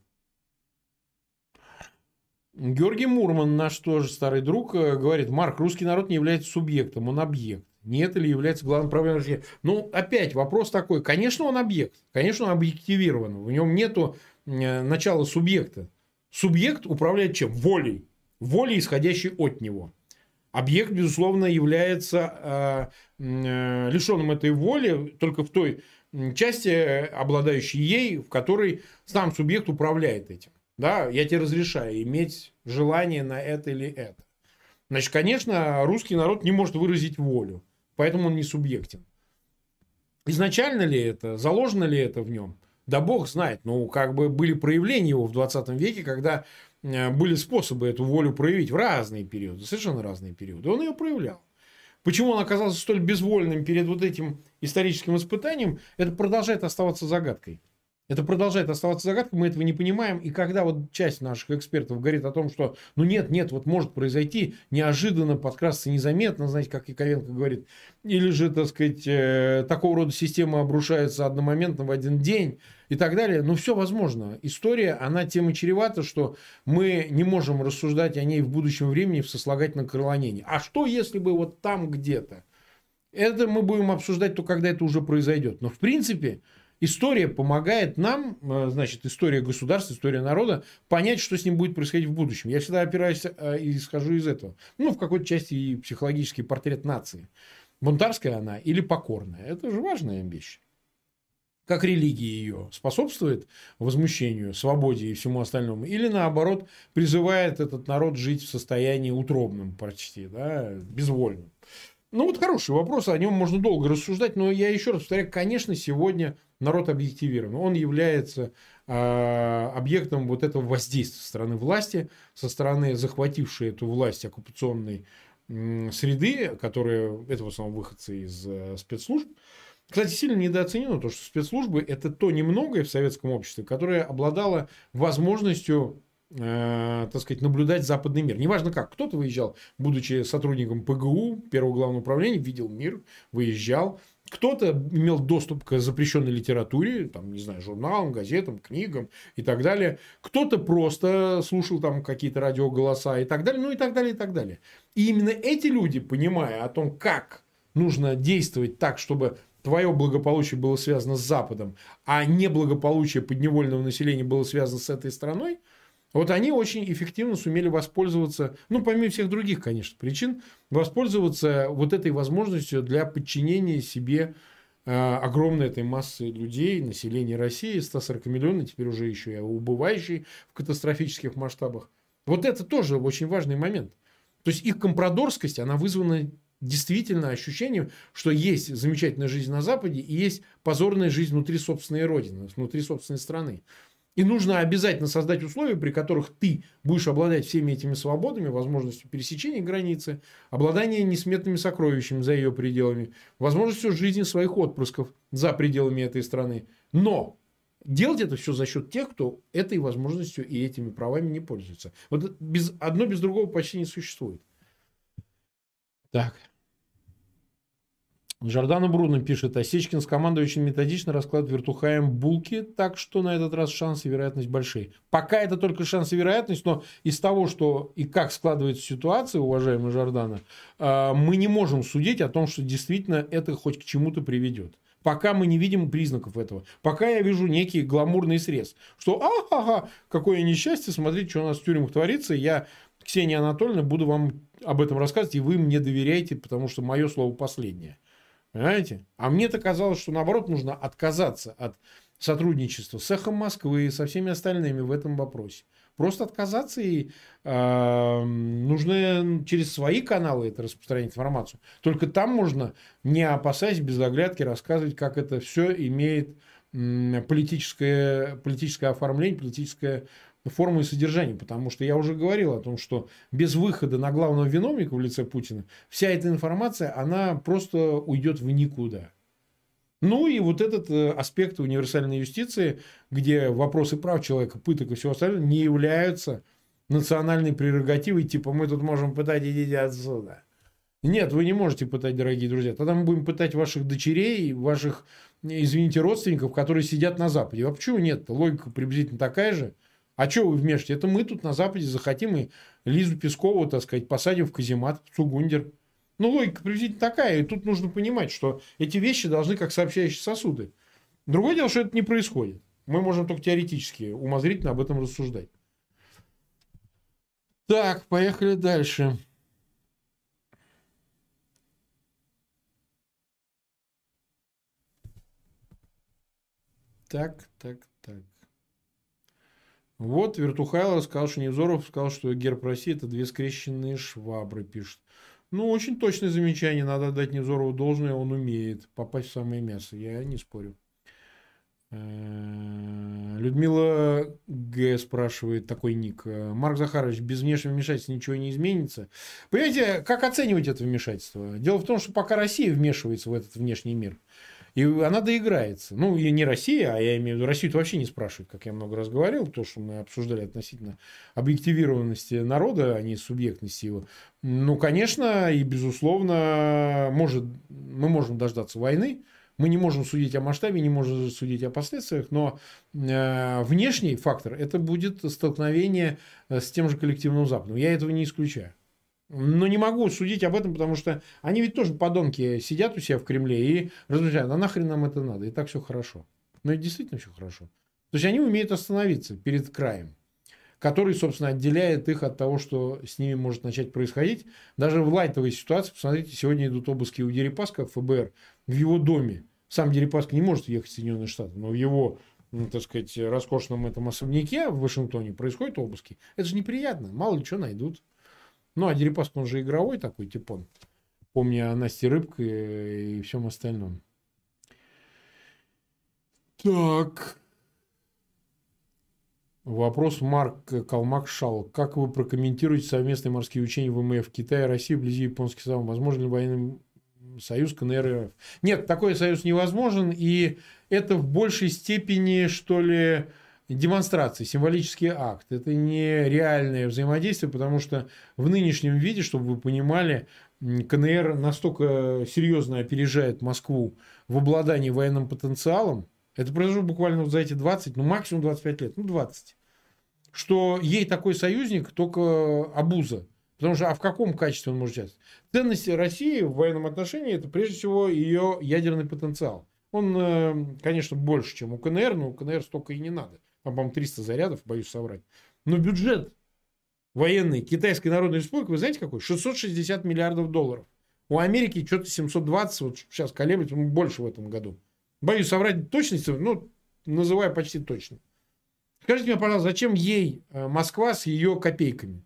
Георгий Мурман, наш тоже старый друг, э, говорит, Марк, русский народ не является субъектом, он объект. Не это ли является главным проблемой жизни? Ну, опять вопрос такой. Конечно, он объект. Конечно, он объективирован. В нем нету э, начала субъекта. Субъект управляет чем? Волей. Волей, исходящей от него. Объект, безусловно, является э, э, лишенным этой воли только в той части, обладающей ей, в которой сам субъект управляет этим. Да, я тебе разрешаю иметь желание на это или это. Значит, конечно, русский народ не может выразить волю, поэтому он не субъектен. Изначально ли это, заложено ли это в нем? Да бог знает. Ну, как бы были проявления его в 20 веке, когда э, были способы эту волю проявить в разные периоды, совершенно разные периоды. Он ее проявлял. Почему он оказался столь безвольным перед вот этим историческим испытанием, это продолжает оставаться загадкой. Это продолжает оставаться загадкой, мы этого не понимаем. И когда вот часть наших экспертов говорит о том, что ну нет, нет, вот может произойти неожиданно, подкрасться незаметно, знаете, как Яковенко говорит, или же, так сказать, э, такого рода система обрушается одномоментно в один день и так далее. Ну, все возможно. История, она тем и чревата, что мы не можем рассуждать о ней в будущем времени в сослагательном крылонении. А что, если бы вот там где-то? Это мы будем обсуждать то, когда это уже произойдет. Но, в принципе, История помогает нам, э, значит, история государства, история народа, понять, что с ним будет происходить в будущем. Я всегда опираюсь э, и исхожу из этого. Ну, в какой-то части и психологический портрет нации. Бунтарская она или покорная. Это же важная вещь. Как религия ее способствует возмущению, свободе и всему остальному, или наоборот призывает этот народ жить в состоянии утробном почти, да, безвольном. Ну, вот хороший вопрос, о нем можно долго рассуждать, но я еще раз повторяю, конечно, сегодня народ объективирован. Он является э, объектом вот этого воздействия со стороны власти, со стороны захватившей эту власть оккупационной э, среды, которые, это в основном выходцы из э, спецслужб. Кстати, сильно недооценено то, что спецслужбы – это то немногое в советском обществе, которое обладало возможностью э, так сказать, наблюдать западный мир. Неважно как. Кто-то выезжал, будучи сотрудником ПГУ, Первого главного управления, видел мир, выезжал. Кто-то имел доступ к запрещенной литературе, там, не знаю, журналам, газетам, книгам и так далее. Кто-то просто слушал там какие-то радиоголоса и так далее, ну и так далее, и так далее. И именно эти люди, понимая о том, как нужно действовать так, чтобы твое благополучие было связано с Западом, а неблагополучие подневольного населения было связано с этой страной – вот они очень эффективно сумели воспользоваться, ну, помимо всех других, конечно, причин, воспользоваться вот этой возможностью для подчинения себе э, огромной этой массы людей, населения России, 140 миллионов, теперь уже еще и убывающей в катастрофических масштабах. Вот это тоже очень важный момент. То есть их компрадорскость, она вызвана действительно ощущением, что есть замечательная жизнь на Западе и есть позорная жизнь внутри собственной родины, внутри собственной страны. И нужно обязательно создать условия, при которых ты будешь обладать всеми этими свободами, возможностью пересечения границы, обладание несметными сокровищами за ее пределами, возможностью жизни своих отпрысков за пределами этой страны. Но делать это все за счет тех, кто этой возможностью и этими правами не пользуется. Вот без, одно без другого почти не существует. Так. Жордана Бруно пишет, Осечкин с командой очень методично раскладывает вертухаем булки, так что на этот раз шансы и вероятность большие. Пока это только шанс и вероятность, но из того, что и как складывается ситуация, уважаемый Жордана, а, мы не можем судить о том, что действительно это хоть к чему-то приведет. Пока мы не видим признаков этого. Пока я вижу некий гламурный срез. Что, ага, какое несчастье, смотрите, что у нас в тюрьмах творится. Я, Ксения Анатольевна, буду вам об этом рассказывать, и вы мне доверяете, потому что мое слово последнее. Понимаете? А мне-то казалось, что наоборот нужно отказаться от сотрудничества с эхом Москвы и со всеми остальными в этом вопросе. Просто отказаться и э, нужно через свои каналы это распространять информацию. Только там можно, не опасаясь без оглядки, рассказывать, как это все имеет политическое, политическое оформление, политическое форму и содержание, потому что я уже говорил о том, что без выхода на главного виновника в лице Путина вся эта информация, она просто уйдет в никуда. Ну и вот этот э, аспект универсальной юстиции, где вопросы прав человека, пыток и всего остального не являются национальной прерогативой, типа мы тут можем пытать, идите отсюда. Нет, вы не можете пытать, дорогие друзья. Тогда мы будем пытать ваших дочерей, ваших, извините, родственников, которые сидят на Западе. А почему нет? Логика приблизительно такая же. А что вы вмешиваете? Это мы тут на Западе захотим и Лизу Пескову, так сказать, посадим в каземат, в Цугундер. Ну, логика приблизительно такая. И тут нужно понимать, что эти вещи должны как сообщающие сосуды. Другое дело, что это не происходит. Мы можем только теоретически, умозрительно об этом рассуждать. Так, поехали дальше. Так, так. Вот Вертухайло сказал, что Невзоров сказал, что герб России это две скрещенные швабры, пишет. Ну, очень точное замечание. Надо дать Невзорову должное, он умеет попасть в самое мясо. Я не спорю. Э, Людмила Г. спрашивает такой ник. Марк Захарович, без внешнего вмешательства ничего не изменится. Понимаете, как оценивать это вмешательство? Дело в том, что пока Россия вмешивается в этот внешний мир, и она доиграется. Ну, и не Россия, а я имею в виду, Россию вообще не спрашивают, как я много раз говорил, то, что мы обсуждали относительно объективированности народа, а не субъектности его. Ну, конечно, и безусловно, может, мы можем дождаться войны, мы не можем судить о масштабе, не можем судить о последствиях, но э, внешний фактор это будет столкновение э, с тем же коллективным Западом. Я этого не исключаю. Но не могу судить об этом, потому что они ведь тоже подонки сидят у себя в Кремле и размышляют, а нахрен нам это надо, и так все хорошо. Но это действительно все хорошо. То есть они умеют остановиться перед краем, который, собственно, отделяет их от того, что с ними может начать происходить. Даже в лайтовой ситуации, посмотрите, сегодня идут обыски у Дерипаска в ФБР в его доме. Сам Дерипаска не может ехать в Соединенные Штаты, но в его ну, так сказать, роскошном этом особняке в Вашингтоне происходят обыски. Это же неприятно. Мало ли что найдут. Ну, а Дерипаска, он же игровой такой типон. Помня о Насте Рыбке и всем остальном. Так. Вопрос Марк Калмак Шал. Как вы прокомментируете совместные морские учения ВМФ Китая и России вблизи японских самых? Возможно ли военный союз КНР РФ? Нет, такой союз невозможен. И это в большей степени, что ли, демонстрация, символический акт. Это не реальное взаимодействие, потому что в нынешнем виде, чтобы вы понимали, КНР настолько серьезно опережает Москву в обладании военным потенциалом, это произошло буквально за эти 20, ну максимум 25 лет, ну 20, что ей такой союзник только обуза. Потому что а в каком качестве он может участвовать? Ценность России в военном отношении это прежде всего ее ядерный потенциал. Он, э, конечно, больше, чем у КНР, но у КНР столько и не надо. Там, по-моему, 300 зарядов, боюсь соврать. Но бюджет военный Китайской Народной Республики, вы знаете какой? 660 миллиардов долларов. У Америки что-то 720, вот сейчас колеблется, ну, больше в этом году. Боюсь соврать точности, ну, называю почти точно. Скажите мне, пожалуйста, зачем ей э, Москва с ее копейками?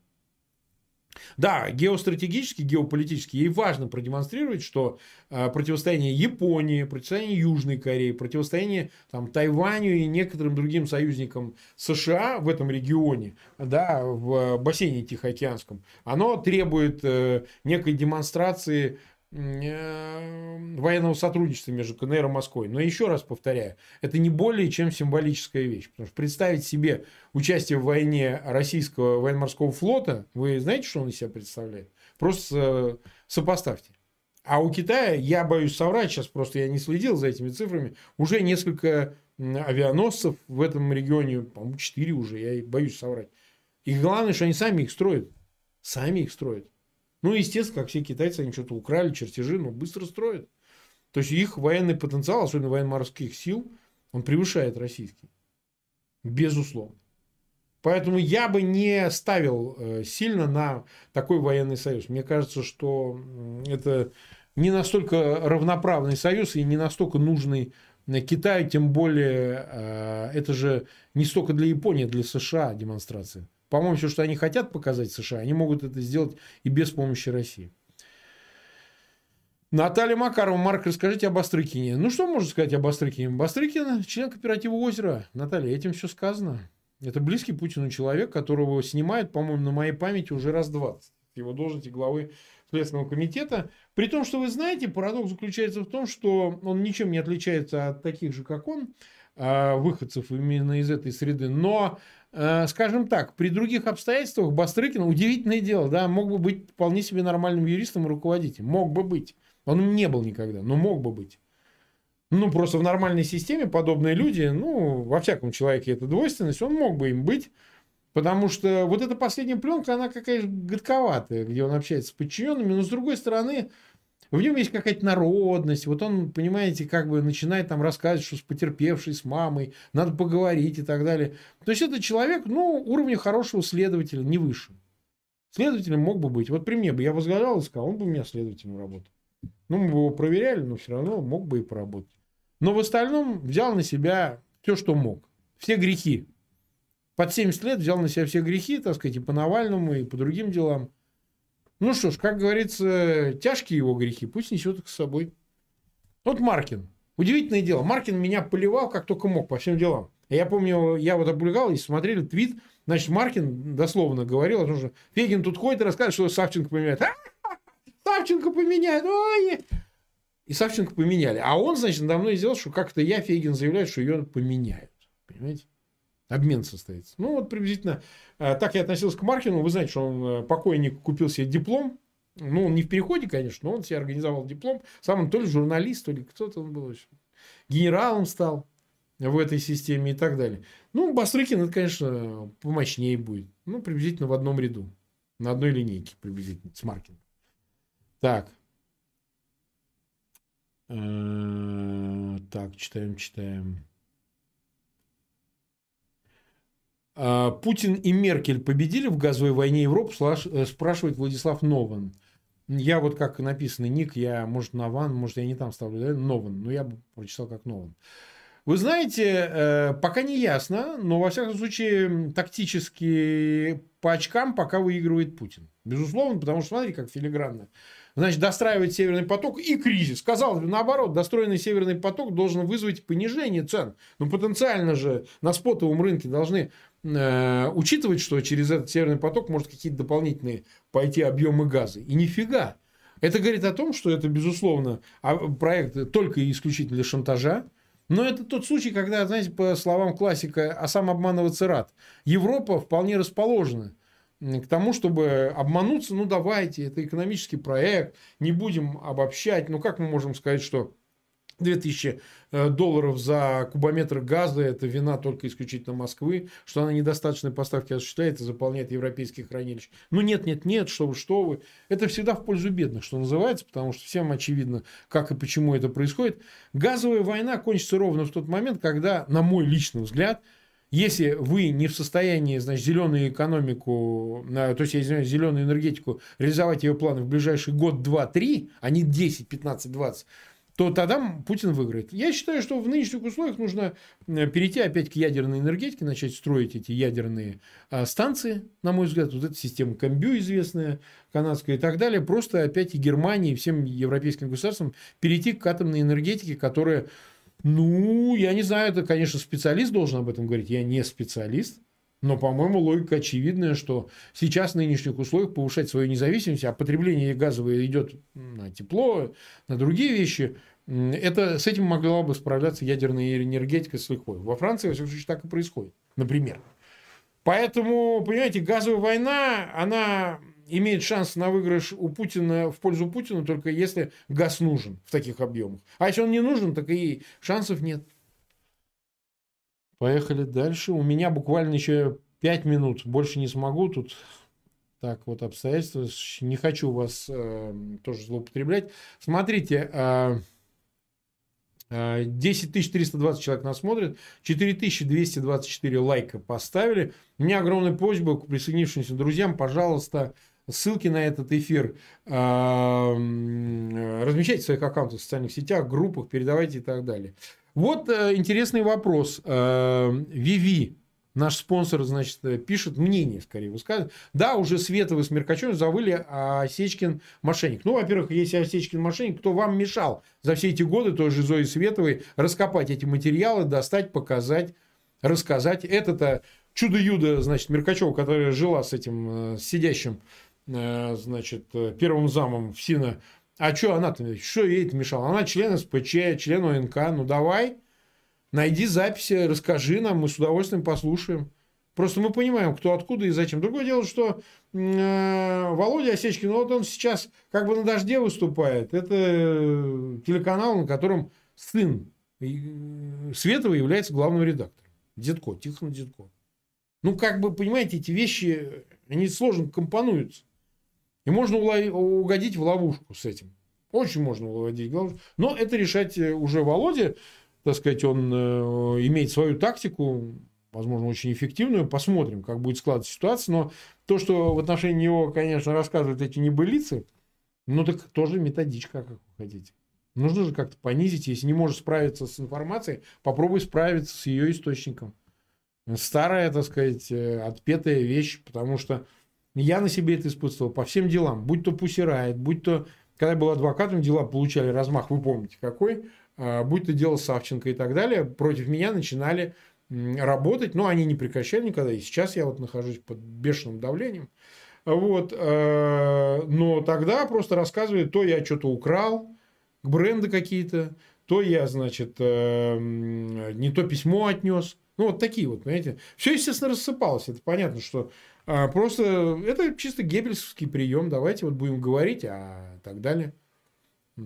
Да, геостратегически, геополитически ей важно продемонстрировать, что э, противостояние Японии, противостояние Южной Кореи, противостояние там, Тайваню и некоторым другим союзникам США в этом регионе, да, в бассейне Тихоокеанском, оно требует э, некой демонстрации военного сотрудничества между КНР и Москвой. Но еще раз повторяю, это не более чем символическая вещь. Потому что представить себе участие в войне российского военно-морского флота, вы знаете, что он из себя представляет? Просто сопоставьте. А у Китая, я боюсь соврать, сейчас просто я не следил за этими цифрами, уже несколько авианосцев в этом регионе, по-моему, 4 уже, я боюсь соврать. И главное, что они сами их строят. Сами их строят. Ну, естественно, как все китайцы, они что-то украли, чертежи, но быстро строят. То есть их военный потенциал, особенно военно-морских сил, он превышает российский. Безусловно. Поэтому я бы не ставил э, сильно на такой военный союз. Мне кажется, что это не настолько равноправный союз и не настолько нужный Китаю, тем более э, это же не столько для Японии, а для США демонстрация. По-моему, все, что они хотят показать США, они могут это сделать и без помощи России. Наталья Макарова, Марк, расскажите об Бастрыкине. Ну, что можно сказать об Бастрыкине? Бастрыкин – член кооператива «Озеро». Наталья, этим все сказано. Это близкий Путину человек, которого снимают, по-моему, на моей памяти уже раз 20. Его должности главы Следственного комитета. При том, что вы знаете, парадокс заключается в том, что он ничем не отличается от таких же, как он, а, выходцев именно из этой среды. Но скажем так, при других обстоятельствах Бастрыкин, удивительное дело, да, мог бы быть вполне себе нормальным юристом и руководителем. Мог бы быть. Он не был никогда, но мог бы быть. Ну, просто в нормальной системе подобные люди, ну, во всяком человеке это двойственность, он мог бы им быть. Потому что вот эта последняя пленка, она какая-то гадковатая, где он общается с подчиненными. Но с другой стороны, в нем есть какая-то народность. Вот он, понимаете, как бы начинает там рассказывать, что с потерпевшей, с мамой, надо поговорить и так далее. То есть это человек, ну, уровня хорошего следователя, не выше. Следователем мог бы быть. Вот при мне бы я возглавлял и сказал, он бы у меня следователем работал. Ну, мы бы его проверяли, но все равно мог бы и поработать. Но в остальном взял на себя все, что мог. Все грехи. Под 70 лет взял на себя все грехи, так сказать, и по Навальному, и по другим делам. Ну что ж, как говорится, тяжкие его грехи, пусть несет их с собой. Вот Маркин. Удивительное дело. Маркин меня поливал как только мог по всем делам. Я помню, я вот облегал и смотрели твит. Значит, Маркин дословно говорил что Фегин тут ходит и рассказывает, что Савченко поменяет. А, Савченко поменяет. Ой! И Савченко поменяли. А он, значит, мной сделал, что как-то я, Фегин, заявляю, что ее поменяют. Понимаете? Обмен состоится. Ну, вот приблизительно э, так я относился к Маркину. Вы знаете, что он э, покойник купил себе диплом. Ну, он не в переходе, конечно, но он себе организовал диплом. Сам он то ли журналист, то ли кто-то он был. Генералом стал в этой системе и так далее. Ну, Бастрыкин, это, конечно, помощнее будет. Ну, приблизительно в одном ряду. На одной линейке приблизительно с Маркиным. Так. Э, так, читаем, читаем. А, Путин и Меркель победили в газовой войне Европы, э, спрашивает Владислав Нован. Я вот как написано ник, я, может, Наван, может, я не там ставлю, да? Нован, но я бы прочитал как Нован. Вы знаете, э, пока не ясно, но, во всяком случае, тактически по очкам пока выигрывает Путин. Безусловно, потому что, смотрите, как филигранно значит, достраивать Северный поток и кризис. Бы, наоборот, достроенный Северный поток должен вызвать понижение цен. Но потенциально же на спотовом рынке должны учитывать, что через этот Северный поток может какие-то дополнительные пойти объемы газа. И нифига. Это говорит о том, что это, безусловно, а, проект только и исключительно для шантажа. Но это тот случай, когда, знаете, по словам классика, а сам обманываться рад. Европа вполне расположена к тому, чтобы обмануться, ну давайте, это экономический проект, не будем обобщать. Ну как мы можем сказать, что 2000 э, долларов за кубометр газа – это вина только исключительно Москвы, что она недостаточные поставки осуществляет и заполняет европейские хранилища. Ну нет, нет, нет, что вы, что вы. Это всегда в пользу бедных, что называется, потому что всем очевидно, как и почему это происходит. Газовая война кончится ровно в тот момент, когда, на мой личный взгляд, если вы не в состоянии, значит, зеленую экономику, то есть, я извиняюсь, зеленую энергетику, реализовать ее планы в ближайший год, два, три, а не 10, 15, 20, то тогда Путин выиграет. Я считаю, что в нынешних условиях нужно э, перейти опять к ядерной энергетике, начать строить эти ядерные а, станции, на мой взгляд, вот эта система Камбю известная, канадская и так далее, просто опять и Германии, и всем европейским государствам перейти к атомной энергетике, которая ну, я не знаю, это, конечно, специалист должен об этом говорить. Я не специалист. Но, по-моему, логика очевидная, что сейчас в нынешних условиях повышать свою независимость, а потребление газовое идет на тепло, на другие вещи, это, с этим могла бы справляться ядерная энергетика с лихвой. Во Франции, во всяком случае, так и происходит, например. Поэтому, понимаете, газовая война, она имеет шанс на выигрыш у Путина в пользу Путина только если газ нужен в таких объемах. А если он не нужен, так и шансов нет. Поехали дальше. У меня буквально еще 5 минут. Больше не смогу. Тут так вот обстоятельства. Не хочу вас э, тоже злоупотреблять. Смотрите, э, 10 320 человек нас смотрят, 4224 лайка поставили. У меня огромная просьба к присоединившимся друзьям, пожалуйста, ссылки на этот эфир а, размещайте в своих аккаунтах в социальных сетях, группах, передавайте и так далее. Вот э, интересный вопрос. Э, Виви наш спонсор, значит, пишет мнение, скорее высказывает. Да, уже Светов и Смеркачев завыли, а Осечкин мошенник. Ну, во-первых, если Осечкин мошенник, кто вам мешал за все эти годы той же Зои Световой раскопать эти материалы, достать, показать, рассказать. Это-то чудо-юдо, значит, Меркачева, которая жила с этим э, сидящим, э, значит, э, первым замом в СИНа. А что она-то, что ей это мешало? Она член СПЧ, член ОНК, ну давай – Найди записи, расскажи нам, мы с удовольствием послушаем. Просто мы понимаем, кто откуда и зачем. Другое дело, что э, Володя Осечкин, вот он сейчас как бы на дожде выступает. Это телеканал, на котором сын э, Светова является главным редактором. Дедко, Тихон Дедко. Ну, как бы, понимаете, эти вещи, они сложно компонуются. И можно угодить в ловушку с этим. Очень можно угодить в ловушку. Но это решать э, уже Володя так сказать, он э, имеет свою тактику, возможно, очень эффективную. Посмотрим, как будет складываться ситуация. Но то, что в отношении него, конечно, рассказывают эти небылицы, ну так тоже методичка, как вы хотите. Нужно же как-то понизить. Если не можешь справиться с информацией, попробуй справиться с ее источником. Старая, так сказать, э, отпетая вещь, потому что я на себе это испытывал по всем делам. Будь то Пусирает, будь то, когда я был адвокатом, дела получали размах, вы помните какой, будь то дело Савченко и так далее, против меня начинали работать, но они не прекращали никогда, и сейчас я вот нахожусь под бешеным давлением. Вот, э, но тогда просто рассказывают, то я что-то украл, бренды какие-то, то я, значит, э, не то письмо отнес. Ну, вот такие вот, понимаете. Все, естественно, рассыпалось. Это понятно, что а, просто это чисто геббельский прием. Давайте вот будем говорить, а так далее.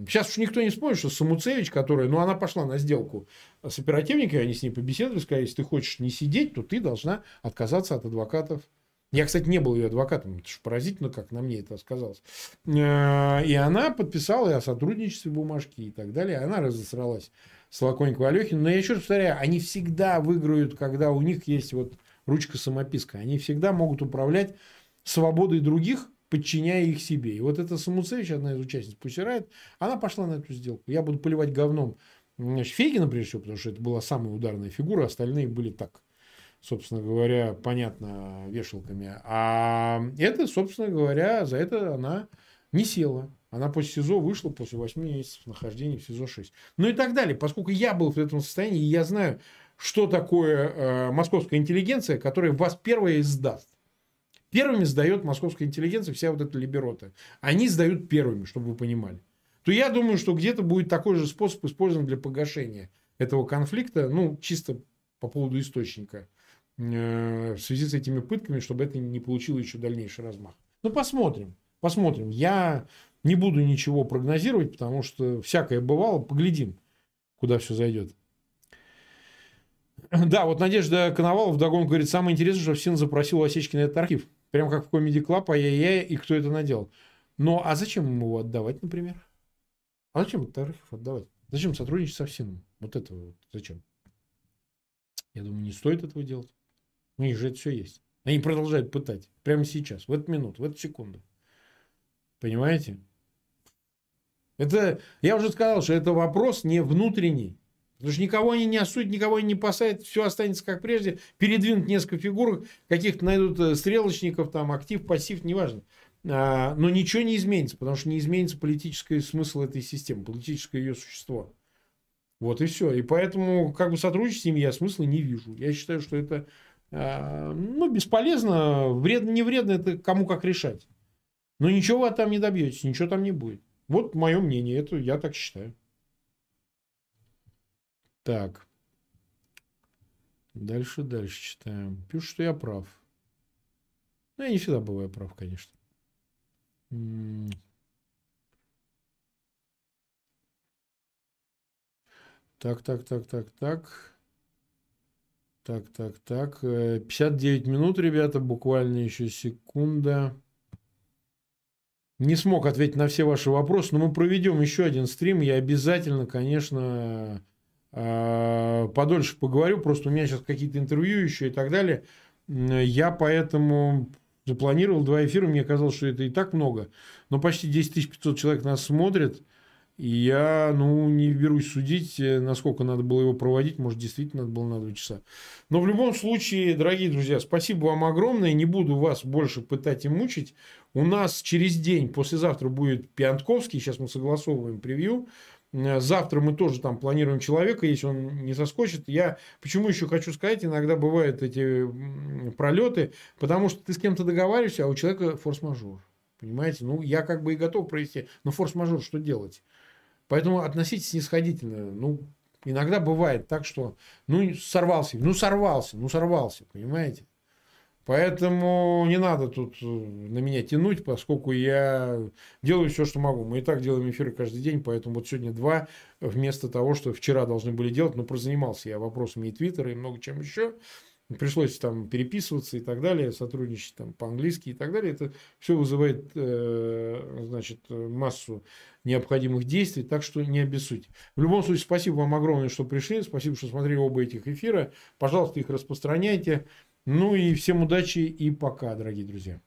Сейчас уж никто не вспомнит, что Самуцевич, которая, ну, она пошла на сделку с оперативниками, они с ней побеседовали, сказали, если ты хочешь не сидеть, то ты должна отказаться от адвокатов. Я, кстати, не был ее адвокатом, это же поразительно, как на мне это сказалось. Э, и она подписала о сотрудничестве бумажки и так далее. Она разосралась с Лаконько Алехин. Но я еще раз повторяю, они всегда выиграют, когда у них есть вот ручка-самописка. Они всегда могут управлять свободой других, подчиняя их себе. И вот эта Самуцевич, одна из участниц Пусирает, она пошла на эту сделку. Я буду поливать говном значит, Фейгина, прежде всего, потому что это была самая ударная фигура, остальные были так, собственно говоря, понятно, вешалками. А это, собственно говоря, за это она не села. Она после СИЗО вышла после 8 месяцев нахождения в СИЗО-6. Ну и так далее. Поскольку я был в этом состоянии, и я знаю, что такое э, московская интеллигенция, которая вас первая издаст. Первыми сдает московская интеллигенция вся вот эта либерота. Они сдают первыми, чтобы вы понимали. То я думаю, что где-то будет такой же способ использован для погашения этого конфликта, ну, чисто по поводу источника, э, в связи с этими пытками, чтобы это не получило еще дальнейший размах. Ну, посмотрим. Посмотрим. Я не буду ничего прогнозировать, потому что всякое бывало. Поглядим, куда все зайдет. Да, вот Надежда Коновалов вдогонку говорит, самое интересное, что Всин запросил у Осечкина этот архив. Прям как в Comedy Club, ай-яй-яй, и кто это наделал. Ну, а зачем ему его отдавать, например? А зачем этот архив отдавать? Зачем сотрудничать со Всином? Вот это вот зачем? Я думаю, не стоит этого делать. У них же это все есть. Они продолжают пытать. Прямо сейчас, в эту минуту, в эту секунду. Понимаете? Это, я уже сказал, что это вопрос не внутренний. Потому что никого они не осудят, никого они не посадят, все останется как прежде. Передвинут несколько фигур, каких-то найдут э, стрелочников, там, актив, пассив, неважно. А, но ничего не изменится, потому что не изменится политический смысл этой системы, политическое ее существо. Вот и все. И поэтому как бы сотрудничать с ними я смысла не вижу. Я считаю, что это а, ну, бесполезно, вредно, не вредно, это кому как решать. Но ничего вы там не добьетесь, ничего там не будет. Вот мое мнение, это я так считаю. Так. Дальше, дальше читаем. Пишут, что я прав. Ну, я не всегда бываю прав, конечно. Так, так, так, так, так. Так, так, так. 59 минут, ребята, буквально еще секунда. Не смог ответить на все ваши вопросы, но мы проведем еще один стрим. Я обязательно, конечно, подольше поговорю. Просто у меня сейчас какие-то интервью еще и так далее. Я поэтому запланировал два эфира. Мне казалось, что это и так много. Но почти 10 500 человек нас смотрят. И я, ну, не берусь судить, э, насколько надо было его проводить. Может, действительно надо было на два часа. Но в любом случае, дорогие друзья, спасибо вам огромное. Не буду вас больше пытать и мучить. У нас через день, послезавтра будет Пиантковский. Сейчас мы согласовываем превью. Э, завтра мы тоже там планируем человека, если он не соскочит. Я почему еще хочу сказать, иногда бывают эти пролеты, потому что ты с кем-то договариваешься, а у человека форс-мажор. Понимаете? Ну, я как бы и готов провести, но форс-мажор что делать? Поэтому относитесь снисходительно. Ну, иногда бывает так, что ну, сорвался, ну, сорвался, ну, сорвался, понимаете? Поэтому не надо тут э, на меня тянуть, поскольку я делаю все, что могу. Мы и так делаем эфиры каждый день, поэтому вот сегодня два, вместо того, что вчера должны были делать, но просто занимался я вопросами и Твиттера, и много чем еще. Пришлось там переписываться и так далее, сотрудничать там по-английски и так далее. Это все вызывает, э, значит, массу необходимых действий, так что не обессудьте. В любом случае, спасибо вам огромное, что пришли, спасибо, что смотрели оба этих эфира. Пожалуйста, их распространяйте. Ну и всем удачи и пока, дорогие друзья.